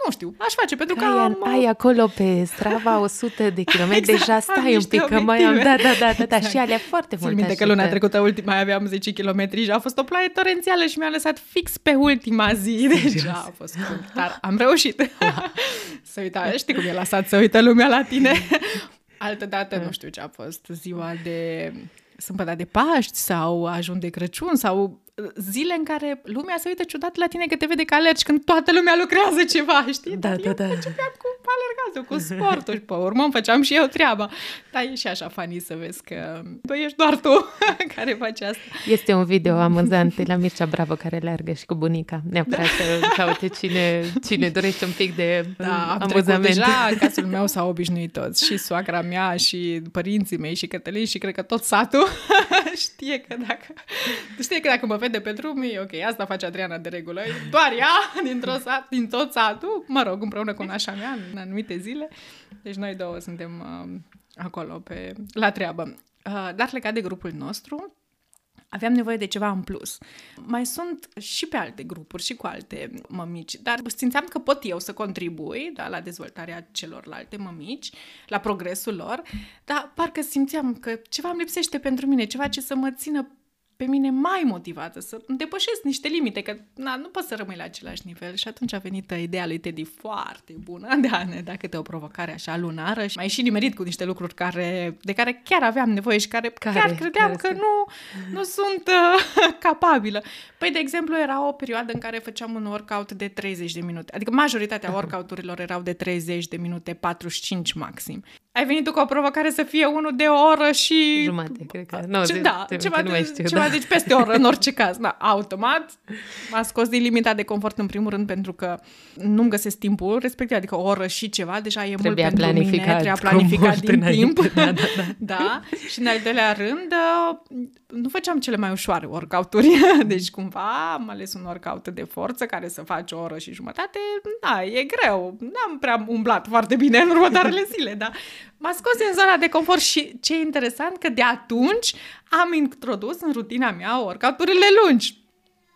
nu știu, aș face, pentru că, că ai, am... ai acolo pe Strava 100 de kilometri, exact, deja stai un pic, că mai am, da, da, da, da, da, exact. și alea foarte mult minte că luna trecută ultima mai aveam 10 km și a fost o ploaie torențială și mi-a lăsat fix pe ultima zi, deci a fost scurt, dar am reușit. Wow. să uita, știi cum e lăsat să uită lumea la tine. Altă dată, nu știu ce a fost, ziua de sâmbătă de Paști sau ajun de Crăciun sau zile în care lumea se uită ciudat la tine că te vede că alergi când toată lumea lucrează ceva, știi? Da, Dar da, da. începeam cu alergatul, cu sportul și pe urmă îmi făceam și eu treaba. Dar e și așa fani să vezi că bă, ești doar tu care faci asta. Este un video amuzant la Mircea Bravo care alergă și cu bunica. Neapărat da. să caute cine, cine dorește un pic de da, am amuzament. deja casul meu s-au obișnuit toți. Și soacra mea, și părinții mei, și Cătălin, și cred că tot satul știe că dacă știe că dacă mă vede pe drum, e ok, asta face Adriana de regulă. Doar ea, dintr-o sat, din tot satul, mă rog, împreună cu nașa mea, în anumite zile. Deci noi două suntem uh, acolo pe, la treabă. Uh, dar legat de grupul nostru, aveam nevoie de ceva în plus. Mai sunt și pe alte grupuri și cu alte mămici, dar simțeam că pot eu să contribui da, la dezvoltarea celorlalte mămici, la progresul lor, dar parcă simțeam că ceva îmi lipsește pentru mine, ceva ce să mă țină pe mine mai motivată să depășesc niște limite, că na, nu poți să rămâi la același nivel. Și atunci a venit ideea lui Teddy foarte bună de a ne da câte o provocare așa lunară și mai și nimerit cu niște lucruri care, de care chiar aveam nevoie și care, care chiar credeam care că nu, nu sunt uh, capabilă. Păi, de exemplu, era o perioadă în care făceam un workout de 30 de minute. Adică majoritatea workout-urilor erau de 30 de minute, 45 maxim. Ai venit tu cu o provocare să fie unul de o oră și... Jumate, cred că. No, Ce, de, da, de, ceva, nu mai de, știu, ceva da. deci peste o oră, în orice caz. Da, automat m-a scos din limita de confort în primul rând pentru că nu-mi găsesc timpul respectiv, adică o oră și ceva, deja e Trebuia mult pentru mine, planificat trebuia cu planificat mult din înainte, timp. da, da, da. da. Și în al doilea rând, uh, nu făceam cele mai ușoare workout-uri, deci cumva am ales un workout de forță care să faci o oră și jumătate, da, e greu, n-am prea umblat foarte bine în următoarele zile, da. M-a scos din zona de confort și ce e interesant că de atunci am introdus în rutina mea workout-urile lungi.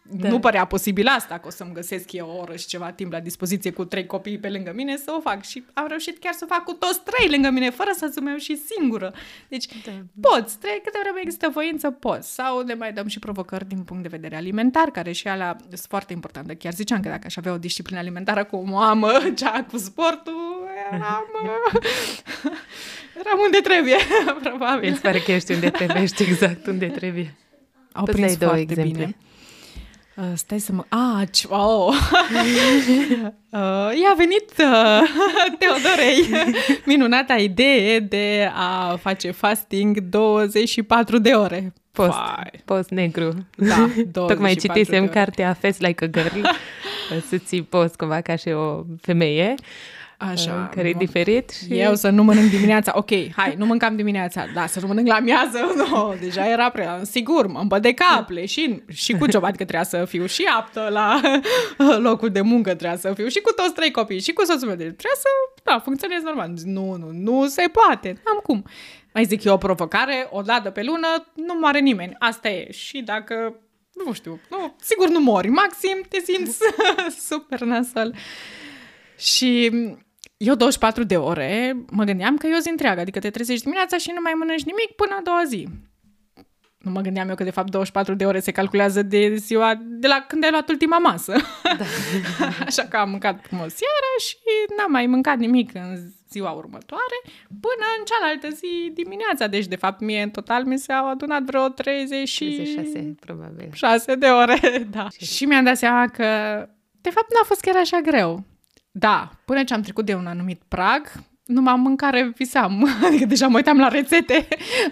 Da. Nu părea posibil asta, că o să-mi găsesc eu o oră și ceva timp la dispoziție cu trei copii pe lângă mine să o fac. Și am reușit chiar să o fac cu toți trei lângă mine, fără să meu și singură. Deci Da. poți, trei, câte vreme există voință, poți. Sau ne mai dăm și provocări din punct de vedere alimentar, care și alea sunt foarte importante. Chiar ziceam că dacă aș avea o disciplină alimentară cum o am cea cu sportul, eram, eram unde trebuie, probabil. Mi se pare că ești unde trebuie, ești exact unde trebuie. Au Poți prins să-i două foarte exemple? bine. Uh, stai să mă... Ah, ce... Oh. uh, i-a venit uh, Teodorei minunata idee de a face fasting 24 de ore. Post, Fai. post negru. Da, 24 Tocmai de citisem ore. cartea Fest Like a Girl, să ții post cumva ca și o femeie, Așa. care e nu. diferit. Și... Eu să nu mănânc dimineața. Ok, hai, nu mâncam dimineața. Da, să nu mănânc la miază. No, deja era prea. Sigur, mă îmbăt de cap, leșin. Și cu ceva, adică trebuia să fiu și aptă la locul de muncă, trebuia să fiu și cu toți trei copii, și cu soțul meu. Deci trebuia să, da, funcționez normal. Zic, Nu, nu, nu se poate. N-am cum. Mai zic, e o provocare, o dată pe lună, nu moare nimeni. Asta e. Și dacă nu știu, nu, sigur nu mori, maxim te simți super nasol. Și eu 24 de ore mă gândeam că e o zi întreagă, adică te trezești dimineața și nu mai mănânci nimic până a doua zi. Nu mă gândeam eu că de fapt 24 de ore se calculează de ziua, de la când ai luat ultima masă. Da. Așa că am mâncat frumos seara și n-am mai mâncat nimic în ziua următoare până în cealaltă zi dimineața. Deci de fapt mie în total mi s-au adunat vreo 30 și... 36, probabil. 6 de ore, da. Și mi-am dat seama că, de fapt, n-a fost chiar așa greu. Da, până ce am trecut de un anumit prag, numai mâncare visam. Adică deja mă uitam la rețete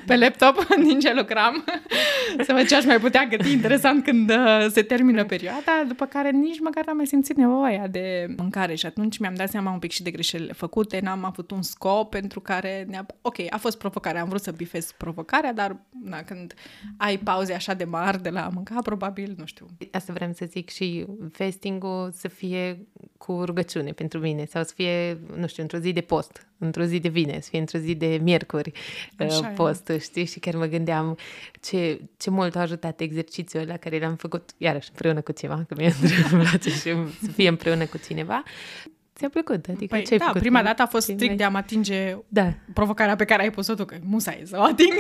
pe laptop din ce lucram. Să văd ce aș mai putea găti. Interesant când uh, se termină perioada, după care nici măcar n-am mai simțit nevoia de mâncare. Și atunci mi-am dat seama un pic și de greșelile făcute, n-am avut un scop pentru care ne Ok, a fost provocare, am vrut să bifez provocarea, dar na, când ai pauze așa de mari de la a mânca, probabil, nu știu, Asta vreau să zic și fasting-ul să fie cu rugăciune pentru mine sau să fie, nu știu, într-o zi de post, într-o zi de vineri, să fie într-o zi de miercuri Așa uh, e. post, știi? Și chiar mă gândeam ce, ce mult a ajutat exercițiul la care l-am făcut, iarăși împreună cu ceva, că mie îmi place și să fie împreună cu cineva. Ți-a plăcut? Adică Păi, ce ai da, făcut? prima dată a fost Ce strict mai- de a mă atinge Da, provocarea pe care ai pus-o tu, că musa e să o ating.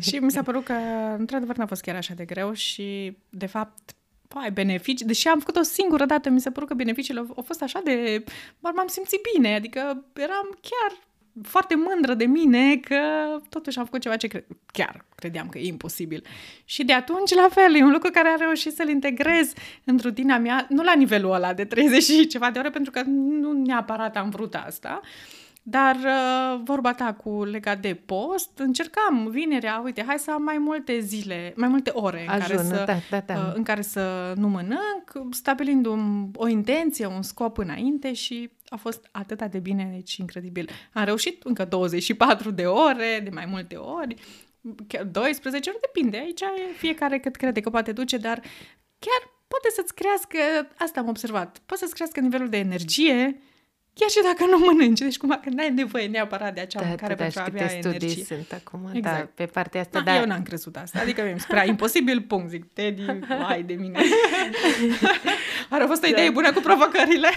și mi s-a părut că, într-adevăr, n-a fost chiar așa de greu și, de fapt, ai beneficii, deși am făcut o singură dată, mi s-a părut că beneficiile au, au fost așa de... Bă, m-am simțit bine, adică eram chiar foarte mândră de mine că totuși am făcut ceva ce cre- chiar credeam că e imposibil. Și de atunci, la fel, e un lucru care am reușit să-l integrez în rutina mea, nu la nivelul ăla de 30 și ceva de ore, pentru că nu neapărat am vrut asta, dar uh, vorba ta cu legat de post, încercam vinerea, uite, hai să am mai multe zile, mai multe ore în, care Ajună, să, da, da, da. uh, în care să nu mănânc, stabilind un, o intenție, un scop înainte și a fost atât de bine, deci incredibil. Am reușit încă 24 de ore, de mai multe ori, chiar 12 ori, depinde, aici e fiecare cât crede că poate duce, dar chiar poate să-ți crească, asta am observat, poate să-ți crească nivelul de energie, chiar și dacă nu mănânci. Deci cumva când ai nevoie neapărat de acea da, mâncare da, da, pentru și a avea câte studii energie. sunt acum, Exact. da, pe partea asta, Da, da. Eu n-am crezut asta. Adică mi-mi spera imposibil, punct, zic, Teddy, hai de mine. Ar a fost o idee bună cu provocările.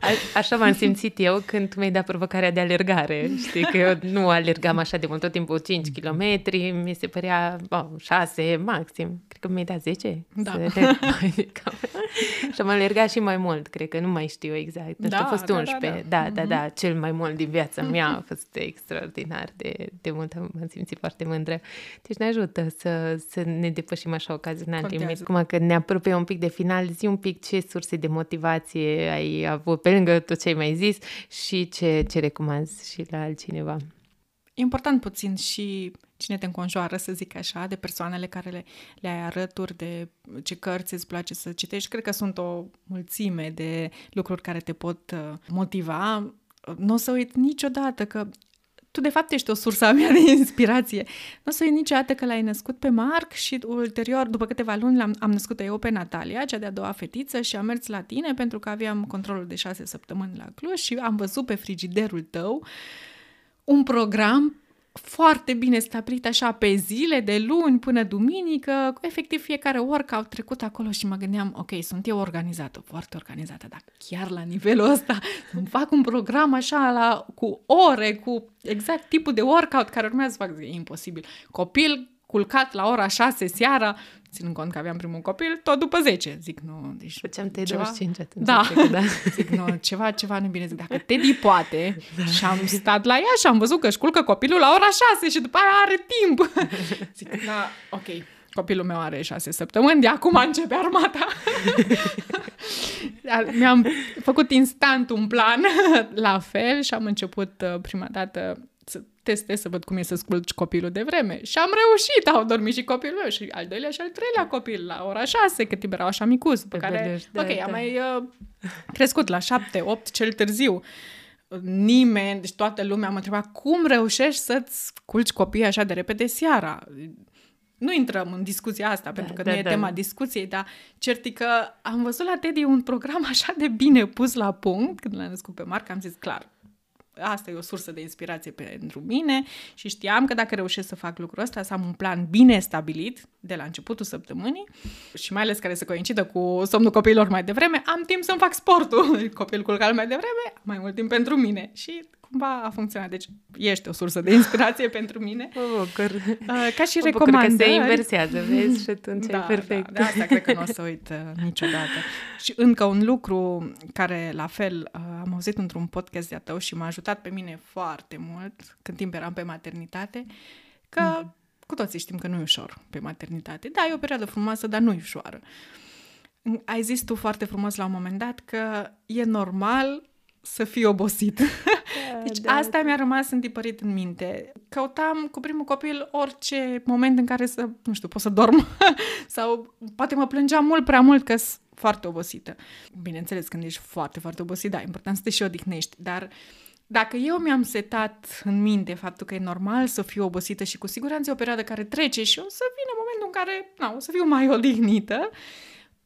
A, așa m-am simțit eu când tu mi-ai dat provocarea de alergare. Știi că eu nu alergam așa de mult, tot timpul 5 km, mi se părea oh, 6 maxim. Cred că mi-ai dat 10. Da. Să alerg mai cam. și am alergat și mai mult, cred că nu mai știu exact. Nu știu, Da, a fost da, da, 11. da. Da, da, da, cel mai mult din viața mea a fost extraordinar de, de mult, am m-am simțit foarte mândră. Deci ne ajută să, să ne depășim așa ocazional Contează. limit. Acum că ne apropie un pic de final, zi un pic ce surse de motivație ai avut pe lângă tot ce ai mai zis și ce, ce recomanzi și la altcineva. E important puțin și cine te înconjoară, să zic așa, de persoanele care le, le ai arături, de ce cărți îți place să citești. Cred că sunt o mulțime de lucruri care te pot uh, motiva. Nu o să uit niciodată că tu de fapt ești o sursă a mea de inspirație. Nu o să uit niciodată că l-ai născut pe Marc și ulterior, după câteva luni, am am născut eu pe Natalia, cea de-a doua fetiță, și am mers la tine pentru că aveam controlul de șase săptămâni la Cluj și am văzut pe frigiderul tău un program foarte bine stabilit așa pe zile, de luni până duminică, efectiv fiecare workout trecut acolo și mă gândeam, ok, sunt eu organizată, foarte organizată, dar chiar la nivelul ăsta îmi fac un program așa la, cu ore, cu exact tipul de workout care urmează să fac, e imposibil. Copil culcat la ora 6 seara, ținând cont că aveam primul copil, tot după 10. Zic, nu, deci... Făceam te 25 atunci. Da. da. Zic, nu, ceva, ceva nu bine. Zic, dacă Teddy poate da. și am stat la ea și am văzut că își culcă copilul la ora 6 și după aia are timp. Zic, da, ok, copilul meu are șase săptămâni, de acum începe armata. Mi-am făcut instant un plan la fel și am început uh, prima dată să testez să văd cum e să sculci copilul de vreme. Și am reușit, au dormit și copilul meu și al doilea și al treilea copil la ora șase, cât timp erau așa micuț, pe, pe care, da, ok, da. am mai uh, crescut la șapte, opt cel târziu. Nimeni, deci toată lumea mă întreba cum reușești să-ți culci copiii așa de repede seara. Nu intrăm în discuția asta, da, pentru că da, nu e da. tema discuției, dar certi că am văzut la Teddy un program așa de bine pus la punct, când l-am născut pe Marc, am zis, clar, asta e o sursă de inspirație pentru mine și știam că dacă reușesc să fac lucrul ăsta, să am un plan bine stabilit de la începutul săptămânii și mai ales care să coincidă cu somnul copiilor mai devreme, am timp să-mi fac sportul. Copilul culcat mai devreme, mai mult timp pentru mine. Și cumva a funcționat. Deci ești o sursă de inspirație pentru mine. Mă bucur. Uh, ca și mă recomandări. că se inversează, vezi? Și atunci da, e perfect. Da, de asta cred că nu o să uit uh, niciodată. Și încă un lucru care, la fel, uh, am auzit într-un podcast de-a tău și m-a ajutat pe mine foarte mult când timp eram pe maternitate, că mm. cu toții știm că nu e ușor pe maternitate. Da, e o perioadă frumoasă, dar nu e ușoară. Ai zis tu foarte frumos la un moment dat că e normal să fii obosit. Da, deci da, asta da. mi-a rămas întipărit în minte. Căutam cu primul copil orice moment în care să, nu știu, pot să dorm sau poate mă plângeam mult prea mult că sunt foarte obosită. Bineînțeles, când ești foarte, foarte obosit, da, e important să te și odihnești, dar dacă eu mi-am setat în minte faptul că e normal să fiu obosită și cu siguranță e o perioadă care trece și o să vină momentul în care, na, o să fiu mai odihnită,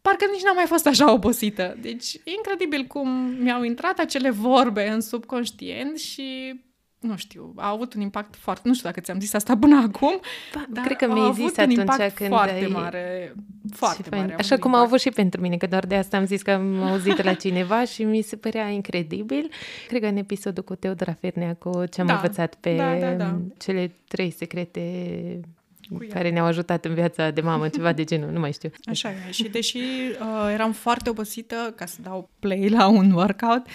parcă nici n-am mai fost așa obosită. Deci e incredibil cum mi-au intrat acele vorbe în subconștient și nu știu, au avut un impact foarte, nu știu dacă ți-am zis asta până acum, ba, dar cred că mi-ai zis un atunci când foarte ai... mare, foarte mare. Așa cum au avut și pentru mine, că doar de asta am zis că am auzit la cineva și mi se părea incredibil. Cred că în episodul cu Teodora Fernea, cu ce am da, învățat pe da, da, da. cele trei secrete care ne-au ajutat în viața de mamă, ceva de genul, nu mai știu. Așa e. Și deși uh, eram foarte obosită ca să dau play la un workout,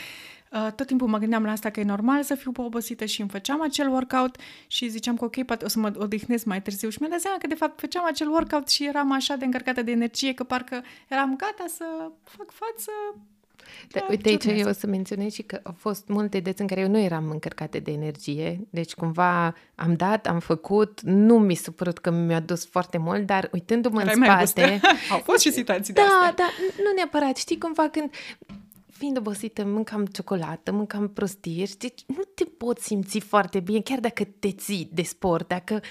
Uh, tot timpul mă gândeam la asta că e normal să fiu obosită și îmi făceam acel workout și ziceam că ok, poate o să mă odihnesc mai târziu și mi-am dat seama că de fapt făceam acel workout și eram așa de încărcată de energie că parcă eram gata să fac față da, da, uite aici eu o să menționez și că au fost multe dăți în care eu nu eram încărcată de energie, deci cumva am dat, am făcut, nu mi s-a părut că mi-a dus foarte mult, dar uitându-mă Erai în spate... au fost și situații da, de astea. Da, nu neapărat, știi cumva când fiind obosită, mâncam ciocolată, mâncam prostie, știi, nu te poți simți foarte bine, chiar dacă te ții de sport, dacă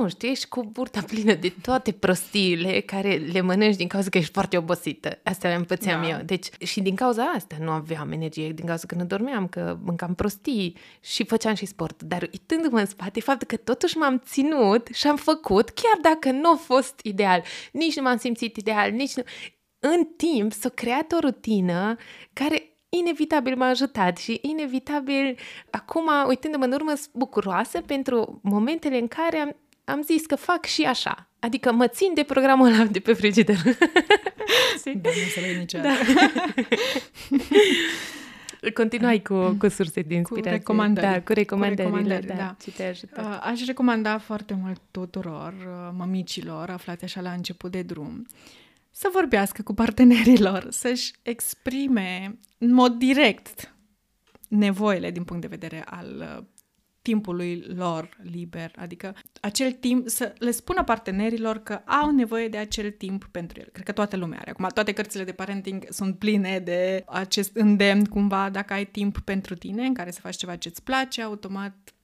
nu știu, ești cu burta plină de toate prostiile care le mănânci din cauza că ești foarte obosită. Asta le împățeam da. eu. Deci, și din cauza asta nu aveam energie, din cauza că nu dormeam, că mâncam prostii și făceam și sport. Dar uitându-mă în spate, faptul că totuși m-am ținut și am făcut, chiar dacă nu a fost ideal, nici nu m-am simțit ideal, nici nu... În timp s-a creat o rutină care inevitabil m-a ajutat și inevitabil acum, uitându-mă în urmă, sunt bucuroasă pentru momentele în care am am zis că fac și așa. Adică mă țin de programul ăla de pe frigider. da, nu înțeleg niciodată. Da. Continuai cu, cu surse de inspirație. Cu recomandări. Da, cu recomandările, cu recomandări, da, da. Ce te ajută. Uh, aș recomanda foarte mult tuturor uh, mămicilor aflați așa la început de drum să vorbească cu partenerilor, să-și exprime în mod direct nevoile din punct de vedere al uh, timpului lor liber, adică acel timp, să le spună partenerilor că au nevoie de acel timp pentru el. Cred că toată lumea are. Acum, toate cărțile de parenting sunt pline de acest îndemn, cumva, dacă ai timp pentru tine, în care să faci ceva ce-ți place, automat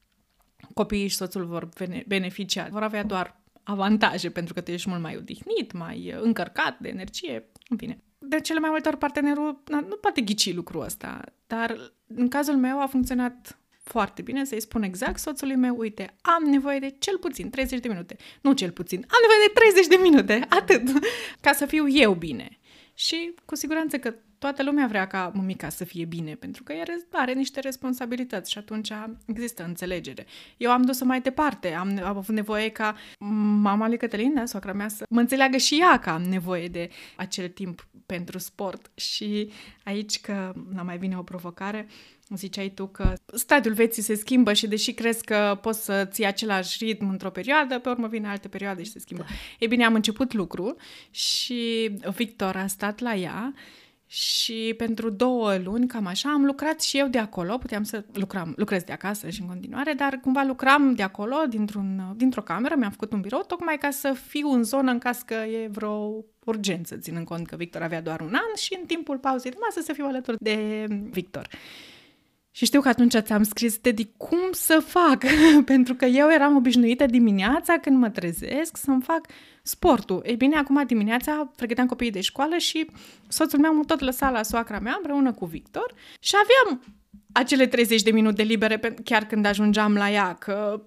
copiii și soțul vor beneficia, vor avea doar avantaje pentru că tu ești mult mai odihnit, mai încărcat de energie, în fine. De cele mai multe ori partenerul nu poate ghici lucrul ăsta, dar în cazul meu a funcționat foarte bine să-i spun exact soțului meu, uite, am nevoie de cel puțin 30 de minute. Nu cel puțin, am nevoie de 30 de minute, atât, ca să fiu eu bine. Și cu siguranță că toată lumea vrea ca mămica să fie bine, pentru că ea are niște responsabilități și atunci există înțelegere. Eu am dus-o mai departe, am, am avut nevoie ca mama lui Cătălin, da, soacra mea, să mă înțeleagă și ea că am nevoie de acel timp pentru sport. Și aici că nu mai vine o provocare, ziceai tu că stadiul vieții se schimbă și deși crezi că poți să ții același ritm într-o perioadă, pe urmă vine altă perioadă și se schimbă. Da. E bine, am început lucru și Victor a stat la ea și pentru două luni, cam așa, am lucrat și eu de acolo, puteam să lucram, lucrez de acasă și în continuare, dar cumva lucram de acolo, dintr-un, dintr-o cameră, mi-am făcut un birou, tocmai ca să fiu în zonă în caz că e vreo urgență, ținând cont că Victor avea doar un an și în timpul pauzei de masă să fiu alături de Victor. Și știu că atunci ți-am scris, Teddy, cum să fac? Pentru că eu eram obișnuită dimineața când mă trezesc să-mi fac sportul. Ei bine, acum dimineața pregăteam copiii de școală și soțul meu mă tot lăsa la soacra mea împreună cu Victor și aveam acele 30 de minute libere chiar când ajungeam la ea, că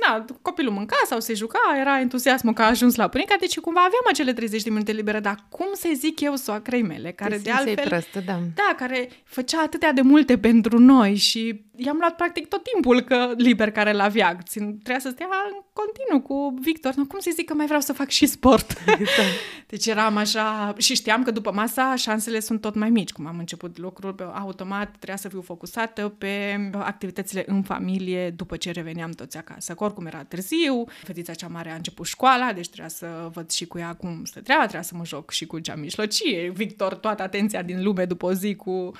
da, copilul mânca sau se juca, era entuziasmul că a ajuns la bunica, deci cumva aveam acele 30 de minute libere, dar cum să zic eu soacrei mele, care Te de altfel... Prostă, da. da, care făcea atâtea de multe pentru noi și i-am luat practic tot timpul că liber care l-avea. Țin, trebuia să stea în continuu cu Victor. Nu, cum să zic că mai vreau să fac și sport? Da. deci eram așa... Și știam că după masa șansele sunt tot mai mici. Cum am început lucrul, automat trebuia să fiu focusată pe activitățile în familie după ce reveneam toți acasă. Că oricum era târziu, fetița cea mare a început școala, deci trebuia să văd și cu ea cum stătea, trebuia să mă joc și cu cea mijlocie. Victor, toată atenția din lume după o zi cu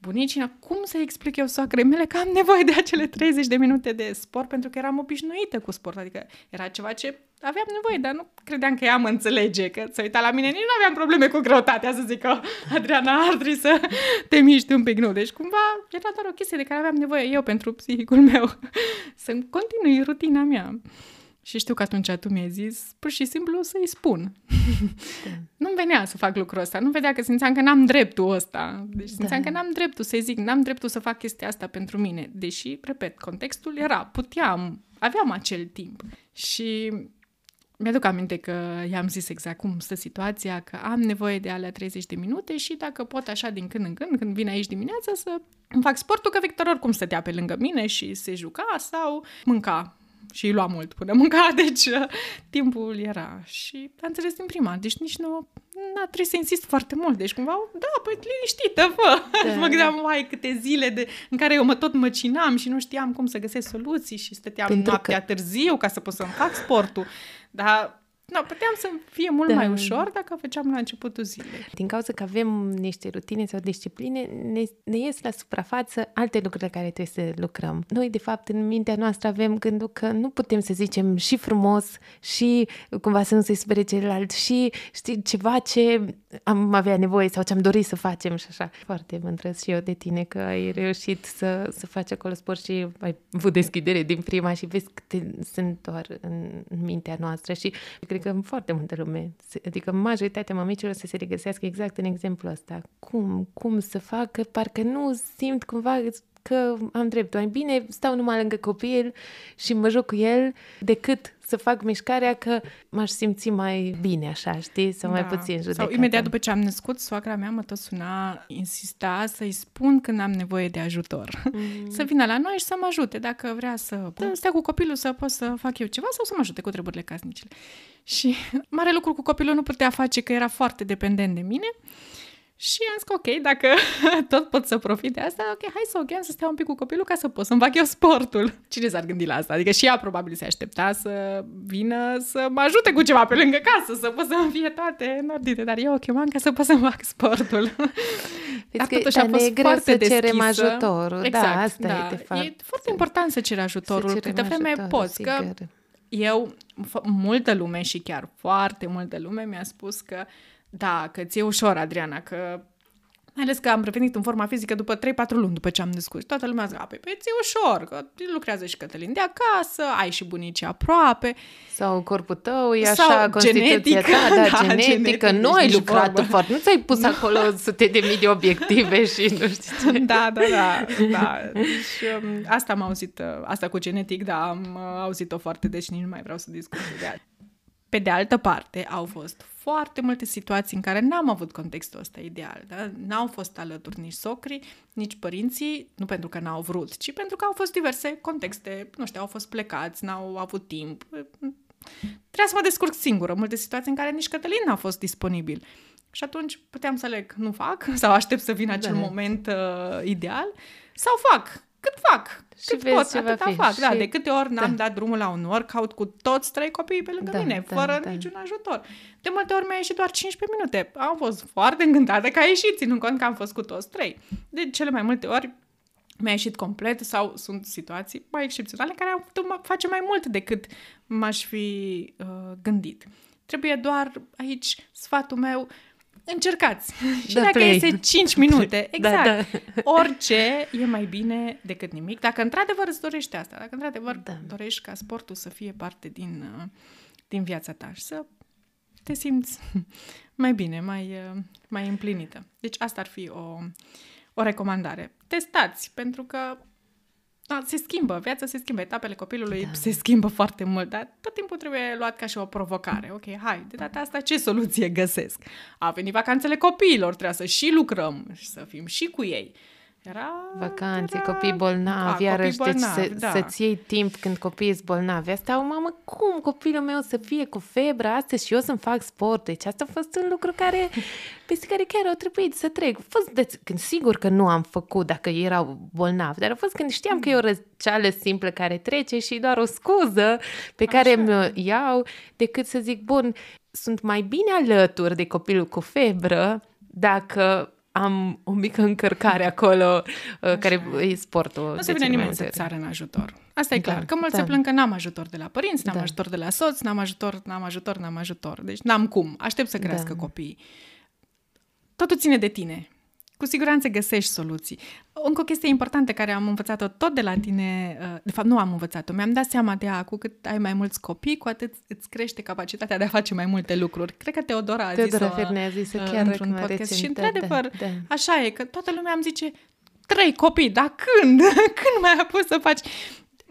bunicina. Cum să explic eu soacrei mele că am nevoie de acele 30 de minute de sport pentru că eram obișnuită cu sport, adică era ceva ce aveam nevoie, dar nu credeam că ea mă înțelege, că să uita la mine, nici nu aveam probleme cu greutatea, să zic că Adriana ar trebui să te miști un pic, nu. Deci cumva era doar o chestie de care aveam nevoie eu pentru psihicul meu, să continui rutina mea. Și știu că atunci tu mi-ai zis pur și simplu să-i spun. Da. Nu-mi venea să fac lucrul ăsta. Nu vedea că simțeam că n-am dreptul ăsta. Deci simțeam da. că n-am dreptul să-i zic, n-am dreptul să fac chestia asta pentru mine. Deși, repet, contextul era, puteam, aveam acel timp. Și mi-aduc aminte că i-am zis exact cum stă situația, că am nevoie de alea 30 de minute și dacă pot așa din când în când, când vine aici dimineața, să îmi fac sportul, că Victor oricum stătea pe lângă mine și se juca sau mâncea și îi lua mult până mânca, deci uh, timpul era. Și am înțeles din prima, deci nici nu n-a trebuit să insist foarte mult. Deci cumva, da, păi liniștită, fă. Da. mă gândeam, mai câte zile de, în care eu mă tot măcinam și nu știam cum să găsesc soluții și stăteam Pentru noaptea că... târziu ca să pot să-mi fac sportul. Dar No, puteam să fie mult da. mai ușor dacă făceam la începutul zilei. Din cauza că avem niște rutine sau discipline, ne, ne ies la suprafață alte lucruri la care trebuie să lucrăm. Noi, de fapt, în mintea noastră avem gândul că nu putem să zicem și frumos și cumva să nu se spere celălalt și știi, ceva ce am avea nevoie sau ce am dorit să facem și așa. Foarte mă și eu de tine că ai reușit să, să faci acolo sport și ai avut deschidere din prima și vezi că te, sunt doar în, în mintea noastră și cred cred că foarte multă lume, adică majoritatea mămicilor să se regăsească exact în exemplul ăsta. Cum, cum să fac, că parcă nu simt cumva că am dreptul. Mai bine stau numai lângă copil și mă joc cu el decât să fac mișcarea că m-aș simți mai bine așa, știi? Sau da. mai puțin judecată. Sau imediat după ce am născut, soacra mea mă tot suna, insista să-i spun când am nevoie de ajutor. Mm. să vină la noi și să mă ajute dacă vrea să da. stea cu copilul să pot să fac eu ceva sau să mă ajute cu treburile casnicile. Și mare lucru cu copilul nu putea face că era foarte dependent de mine Și am zis că ok, dacă tot pot să profit de asta, ok, hai să o chem să stea un pic cu copilul ca să pot să-mi fac eu sportul. Cine s-ar gândi la asta? Adică și ea probabil se aștepta să vină să mă ajute cu ceva pe lângă casă, să pot să-mi fie toate în ordine, dar eu o chemam ca să pot să-mi fac sportul. Dar totuși a fost foarte să cerem ajutorul. Da, exact, da, asta da. e de fapt. E foarte important să ceri ajutorul să câte vreme poți, sigur. că eu, multă lume și chiar foarte multă lume mi-a spus că da, că ți-e ușor, Adriana, că mai ales că am revenit în forma fizică după 3-4 luni după ce am născut. Toată lumea zice, păi, păi ți-e ușor, că lucrează și Cătălin de acasă, ai și bunicii aproape. Sau corpul tău e așa, Sau constituția ta, da, da genetică. Genetic, nu ai lucrat foarte, nu ți-ai pus acolo sute de mii de obiective și nu știu ce. Da, da, da. da. Și um, asta am auzit, uh, asta cu genetic, da, am uh, auzit-o foarte, deci nici nu mai vreau să discut de Pe de altă parte, au fost foarte multe situații în care n-am avut contextul ăsta ideal. Da? N-au fost alături nici socrii, nici părinții, nu pentru că n-au vrut, ci pentru că au fost diverse contexte, nu știu, au fost plecați, n-au avut timp. Trebuia să mă descurc singură. Multe situații în care nici Cătălin n-a fost disponibil. Și atunci puteam să leg, nu fac, sau aștept să vină acel da. moment uh, ideal, sau fac cât fac, și cât pot, atâta fi. fac. Da, și... Da, de câte ori n-am da. dat drumul la un workout cu toți trei copiii pe lângă da, mine, da, fără da. niciun ajutor. De multe ori mi-a ieșit doar 15 minute. Am fost foarte încântată că a ieșit, ținând cont că am fost cu toți trei. De cele mai multe ori mi-a ieșit complet sau sunt situații mai excepționale care am putut face mai mult decât m-aș fi uh, gândit. Trebuie doar aici sfatul meu Încercați. Și da, dacă play. este 5 minute, exact. Da, da. Orice e mai bine decât nimic. Dacă într-adevăr îți dorești asta, dacă într-adevăr da. dorești ca sportul să fie parte din, uh, din viața ta și să te simți mai bine, mai, uh, mai împlinită. Deci asta ar fi o, o recomandare. Testați, pentru că da, se schimbă, viața se schimbă, etapele copilului da. se schimbă foarte mult, dar tot timpul trebuie luat ca și o provocare. Ok, hai, de data asta ce soluție găsesc? A venit vacanțele copiilor, trebuie să și lucrăm și să fim și cu ei. Era, Vacanțe, era... copii bolnavi, da, iarăși, copii deci bolnavi, deci să, da. să-ți iei timp când copiii sunt bolnavi. Asta, o mamă, cum copilul meu să fie cu febră astăzi și eu să-mi fac sport? Deci asta a fost un lucru care, peste care chiar au trebuit să trec. A fost de, când sigur că nu am făcut dacă erau bolnavi, dar a fost când știam că e o răceală simplă care trece și doar o scuză pe care mi-o iau, decât să zic, bun, sunt mai bine alături de copilul cu febră dacă am o mică încărcare acolo, uh, Așa. care e sportul. Nu se vine nimeni să țară în ajutor. Asta e da, clar. Că mulți da. se plâng că n-am ajutor de la părinți, n-am da. ajutor de la soț, n-am ajutor, n-am ajutor, n-am ajutor. Deci n-am cum. Aștept să crească da. copiii. Totul ține de tine cu siguranță găsești soluții. Încă o chestie importantă care am învățat-o tot de la tine, uh, de fapt nu am învățat-o, mi-am dat seama de ea, cu cât ai mai mulți copii, cu atât îți crește capacitatea de a face mai multe lucruri. Cred că Teodora a zis-o Teodora a zis uh, chiar într-un podcast și într-adevăr da, da. așa e, că toată lumea îmi zice trei copii, dar când? când mai ai pus să faci?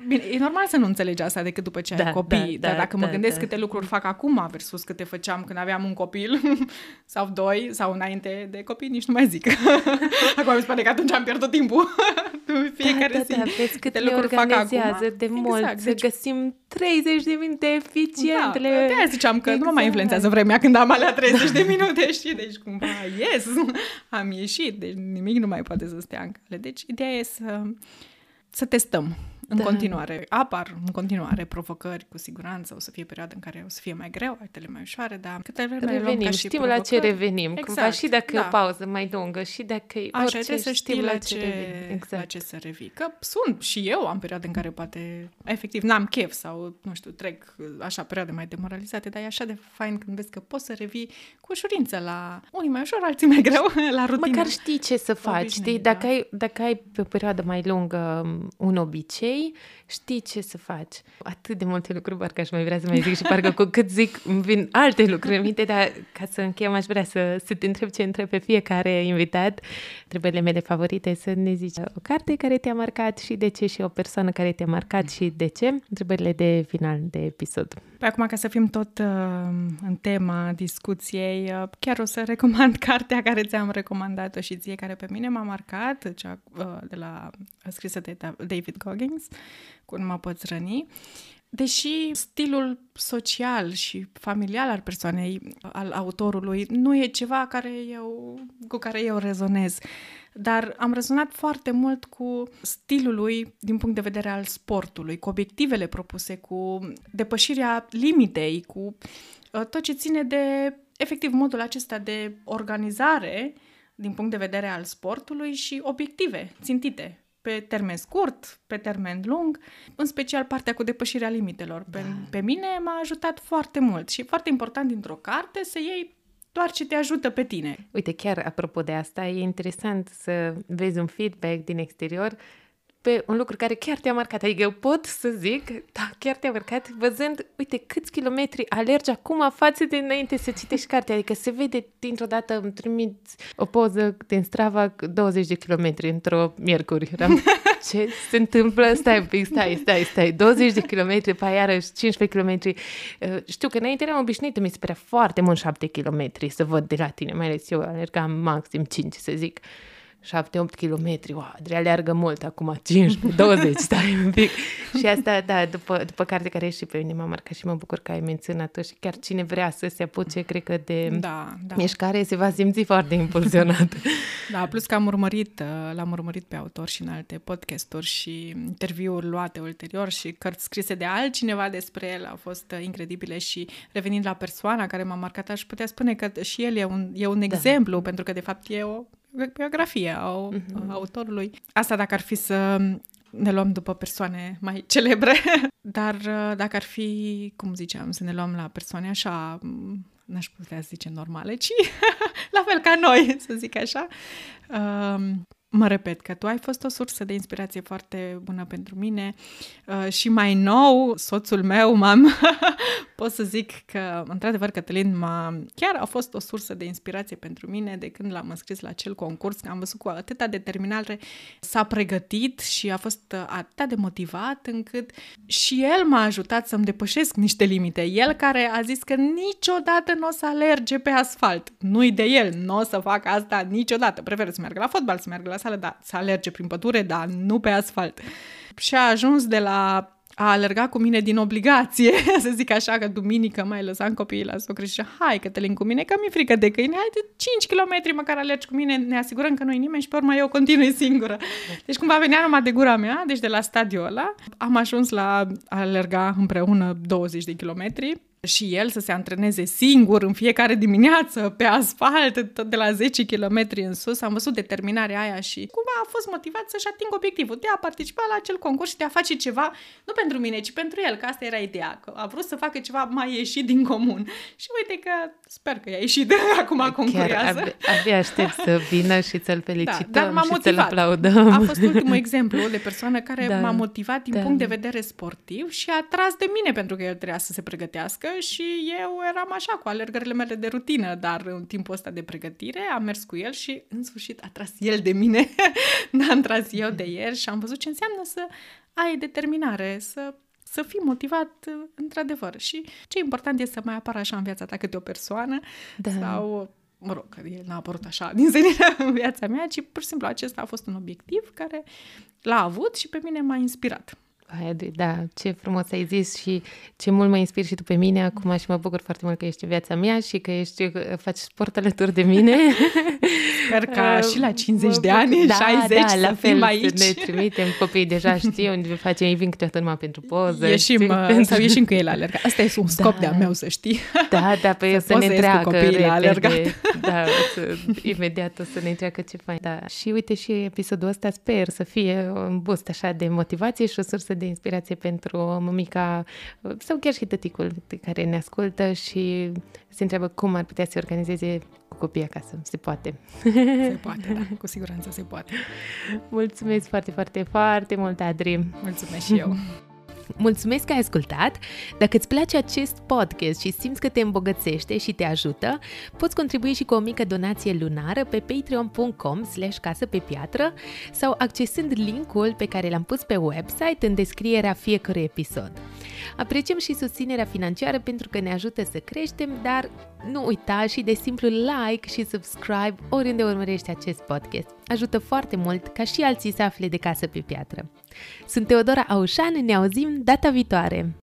Bine, e normal să nu înțelegi asta decât după ce da, ai copii, da, dar da, dacă da, mă gândesc da. câte lucruri fac acum versus câte făceam când aveam un copil sau doi sau înainte de copii, nici nu mai zic. acum mi spune că atunci am pierdut timpul. Fiecare da, zi. Da, da, vezi cât le organizează de mult, exact, să deci... găsim 30 de minute eficiente. Da, de aia ziceam că exact. nu mă mai exact. influențează vremea când am alea 30 de minute, știi? Deci cumva, yes, am ieșit, deci nimic nu mai poate să stea în cale. Deci ideea e să, să testăm în da. continuare. Apar în continuare provocări, cu siguranță. O să fie perioadă în care o să fie mai greu, altele mai ușoare, dar câte vreme revenim, ca și știm la ce revenim. Exact. Cumva, și dacă da. e o da. pauză mai lungă, și dacă e Așa, orice, trebuie să știi la ce, ce exact. la ce să revii. Că sunt și eu am perioade în care poate, efectiv, n-am chef sau, nu știu, trec așa perioade mai demoralizate, dar e așa de fain când vezi că poți să revii cu ușurință la unii mai ușor, alții mai greu, la rutină. Măcar știi ce să faci, știi? Dacă, da. ai, dacă ai pe o perioadă mai lungă un obicei, știi, știi ce să faci. Atât de multe lucruri, parcă aș mai vrea să mai zic și parcă cu cât zic îmi vin alte lucruri în minte, dar ca să încheiem aș vrea să, să te întreb ce întreb pe fiecare invitat. Întrebările mele favorite să ne zici o carte care te-a marcat și de ce și o persoană care te-a marcat și de ce. Întrebările de final de episod. Păi acum, ca să fim tot uh, în tema discuției, uh, chiar o să recomand cartea care ți-am recomandat-o și ție, care pe mine m-a marcat, cea uh, de la scrisă de David Goggins, cu Nu mă poți răni. deși stilul social și familial al persoanei, al autorului, nu e ceva care eu, cu care eu rezonez, dar am rezonat foarte mult cu stilul lui din punct de vedere al sportului, cu obiectivele propuse, cu depășirea limitei, cu uh, tot ce ține de, efectiv, modul acesta de organizare din punct de vedere al sportului și obiective țintite pe termen scurt, pe termen lung, în special partea cu depășirea limitelor. Pe, da. pe mine m-a ajutat foarte mult și e foarte important dintr-o carte să iei doar ce te ajută pe tine. Uite, chiar apropo de asta, e interesant să vezi un feedback din exterior pe un lucru care chiar te-a marcat. Adică eu pot să zic, da, chiar te-a marcat, văzând, uite, câți kilometri alergi acum față de înainte să citești cartea. Adică se vede dintr-o dată, îmi trimiți o poză din Strava 20 de kilometri într-o miercuri. Eram, ce se întâmplă? Stai un pic, stai, stai, stai. 20 de kilometri, pe iarăși 15 kilometri. Uh, știu că înainte eram obișnuită, mi se părea foarte mult 7 kilometri să văd de la tine, mai ales eu alergam maxim 5, să zic. 7-8 km, wow, Adria aleargă mult acum, 15, 20, stai un pic. și asta, da, după, după carte care și pe mine m-a marcat și mă bucur că ai menționat-o și chiar cine vrea să se apuce, cred că de da, da. mișcare se va simți foarte impulsionat. da, plus că am urmărit, uh, l-am urmărit pe autor și în alte podcasturi și interviuri luate ulterior și cărți scrise de altcineva despre el au fost uh, incredibile și revenind la persoana care m-a marcat, aș putea spune că și el e un, e un da. exemplu, pentru că de fapt e o biografie a uh-huh. autorului. Asta dacă ar fi să ne luăm după persoane mai celebre, dar uh, dacă ar fi, cum ziceam, să ne luăm la persoane așa, n-aș putea zice normale, ci la fel ca noi, să zic așa. Um, mă repet că tu ai fost o sursă de inspirație foarte bună pentru mine uh, și mai nou, soțul meu, m-am, pot să zic că, într-adevăr, Cătălin m-a, chiar a fost o sursă de inspirație pentru mine de când l-am înscris la acel concurs, că am văzut cu atâta determinare s-a pregătit și a fost uh, atât de motivat încât și el m-a ajutat să-mi depășesc niște limite. El care a zis că niciodată nu o să alerge pe asfalt. Nu-i de el, nu o să fac asta niciodată. Prefer să meargă la fotbal, să meargă la sală, da, să alerge prin pădure, dar nu pe asfalt. Și a ajuns de la a alerga cu mine din obligație, să zic așa, că duminică mai lăsam copiii la socră și zicea, hai Cătălin cu mine, că mi-e frică de câine, hai de 5 km măcar alergi cu mine, ne asigurăm că nu-i nimeni și pe urmă eu continui singură. Deci cumva venea numai de gura mea, deci de la stadiul ăla, am ajuns la a alerga împreună 20 de kilometri, și el să se antreneze singur în fiecare dimineață pe asfalt, tot de la 10 km în sus. Am văzut determinarea aia și cumva a fost motivat să-și atingă obiectivul de a participa la acel concurs și de a face ceva, nu pentru mine, ci pentru el, că asta era ideea, că a vrut să facă ceva mai ieșit din comun. Și uite că sper că i-a ieșit de acum Chiar concurează. Abia, abia aștept să vină și să-l felicităm da, dar m-a și motivat. să-l aplaudăm. A fost ultimul exemplu de persoană care da, m-a motivat din da. punct de vedere sportiv și a tras de mine pentru că el trebuia să se pregătească și eu eram așa cu alergările mele de rutină, dar în timpul ăsta de pregătire am mers cu el și în sfârșit a tras el de mine, n-am tras eu de el și am văzut ce înseamnă să ai determinare, să să fii motivat într-adevăr. Și ce important este să mai apară așa în viața ta câte o persoană da. sau mă rog, că el n-a apărut așa din senină în viața mea, ci pur și simplu acesta a fost un obiectiv care l-a avut și pe mine m-a inspirat. Hai, da, ce frumos ai zis și ce mult mă inspiri și tu pe mine acum și mă bucur foarte mult că ești în viața mea și că ești, faci sport alături de mine. Sper ca uh, și la 50 de ani, da, 60 da, la să fel, fim aici. Să ne trimitem, copiii deja știu unde facem, ei vin câteodată numai pentru poză. Ieșim, știi, uh, sau ieșim cu ei la alergat. Asta e un scop da. de-a meu, să știi. Da, da, pe să, să ne întreagă repede. La alergat. Da, să, imediat o să ne întreagă ce faci. Da. Și uite și episodul ăsta sper să fie un boost așa de motivație și o sursă de inspirație pentru mămica sau chiar și tăticul care ne ascultă și se întreabă cum ar putea să organizeze cu copiii acasă. Se poate. Se poate, da, cu siguranță se poate. Mulțumesc foarte, foarte, foarte mult, Adri. Mulțumesc și eu. Mulțumesc că ai ascultat! Dacă îți place acest podcast și simți că te îmbogățește și te ajută, poți contribui și cu o mică donație lunară pe patreon.com slash casă pe piatră sau accesând linkul pe care l-am pus pe website în descrierea fiecărui episod. Apreciem și susținerea financiară pentru că ne ajută să creștem, dar nu uita și de simplu like și subscribe oriunde urmărești acest podcast. Ajută foarte mult ca și alții să afle de casă pe piatră. Sunt Teodora Aușan, ne auzim data viitoare!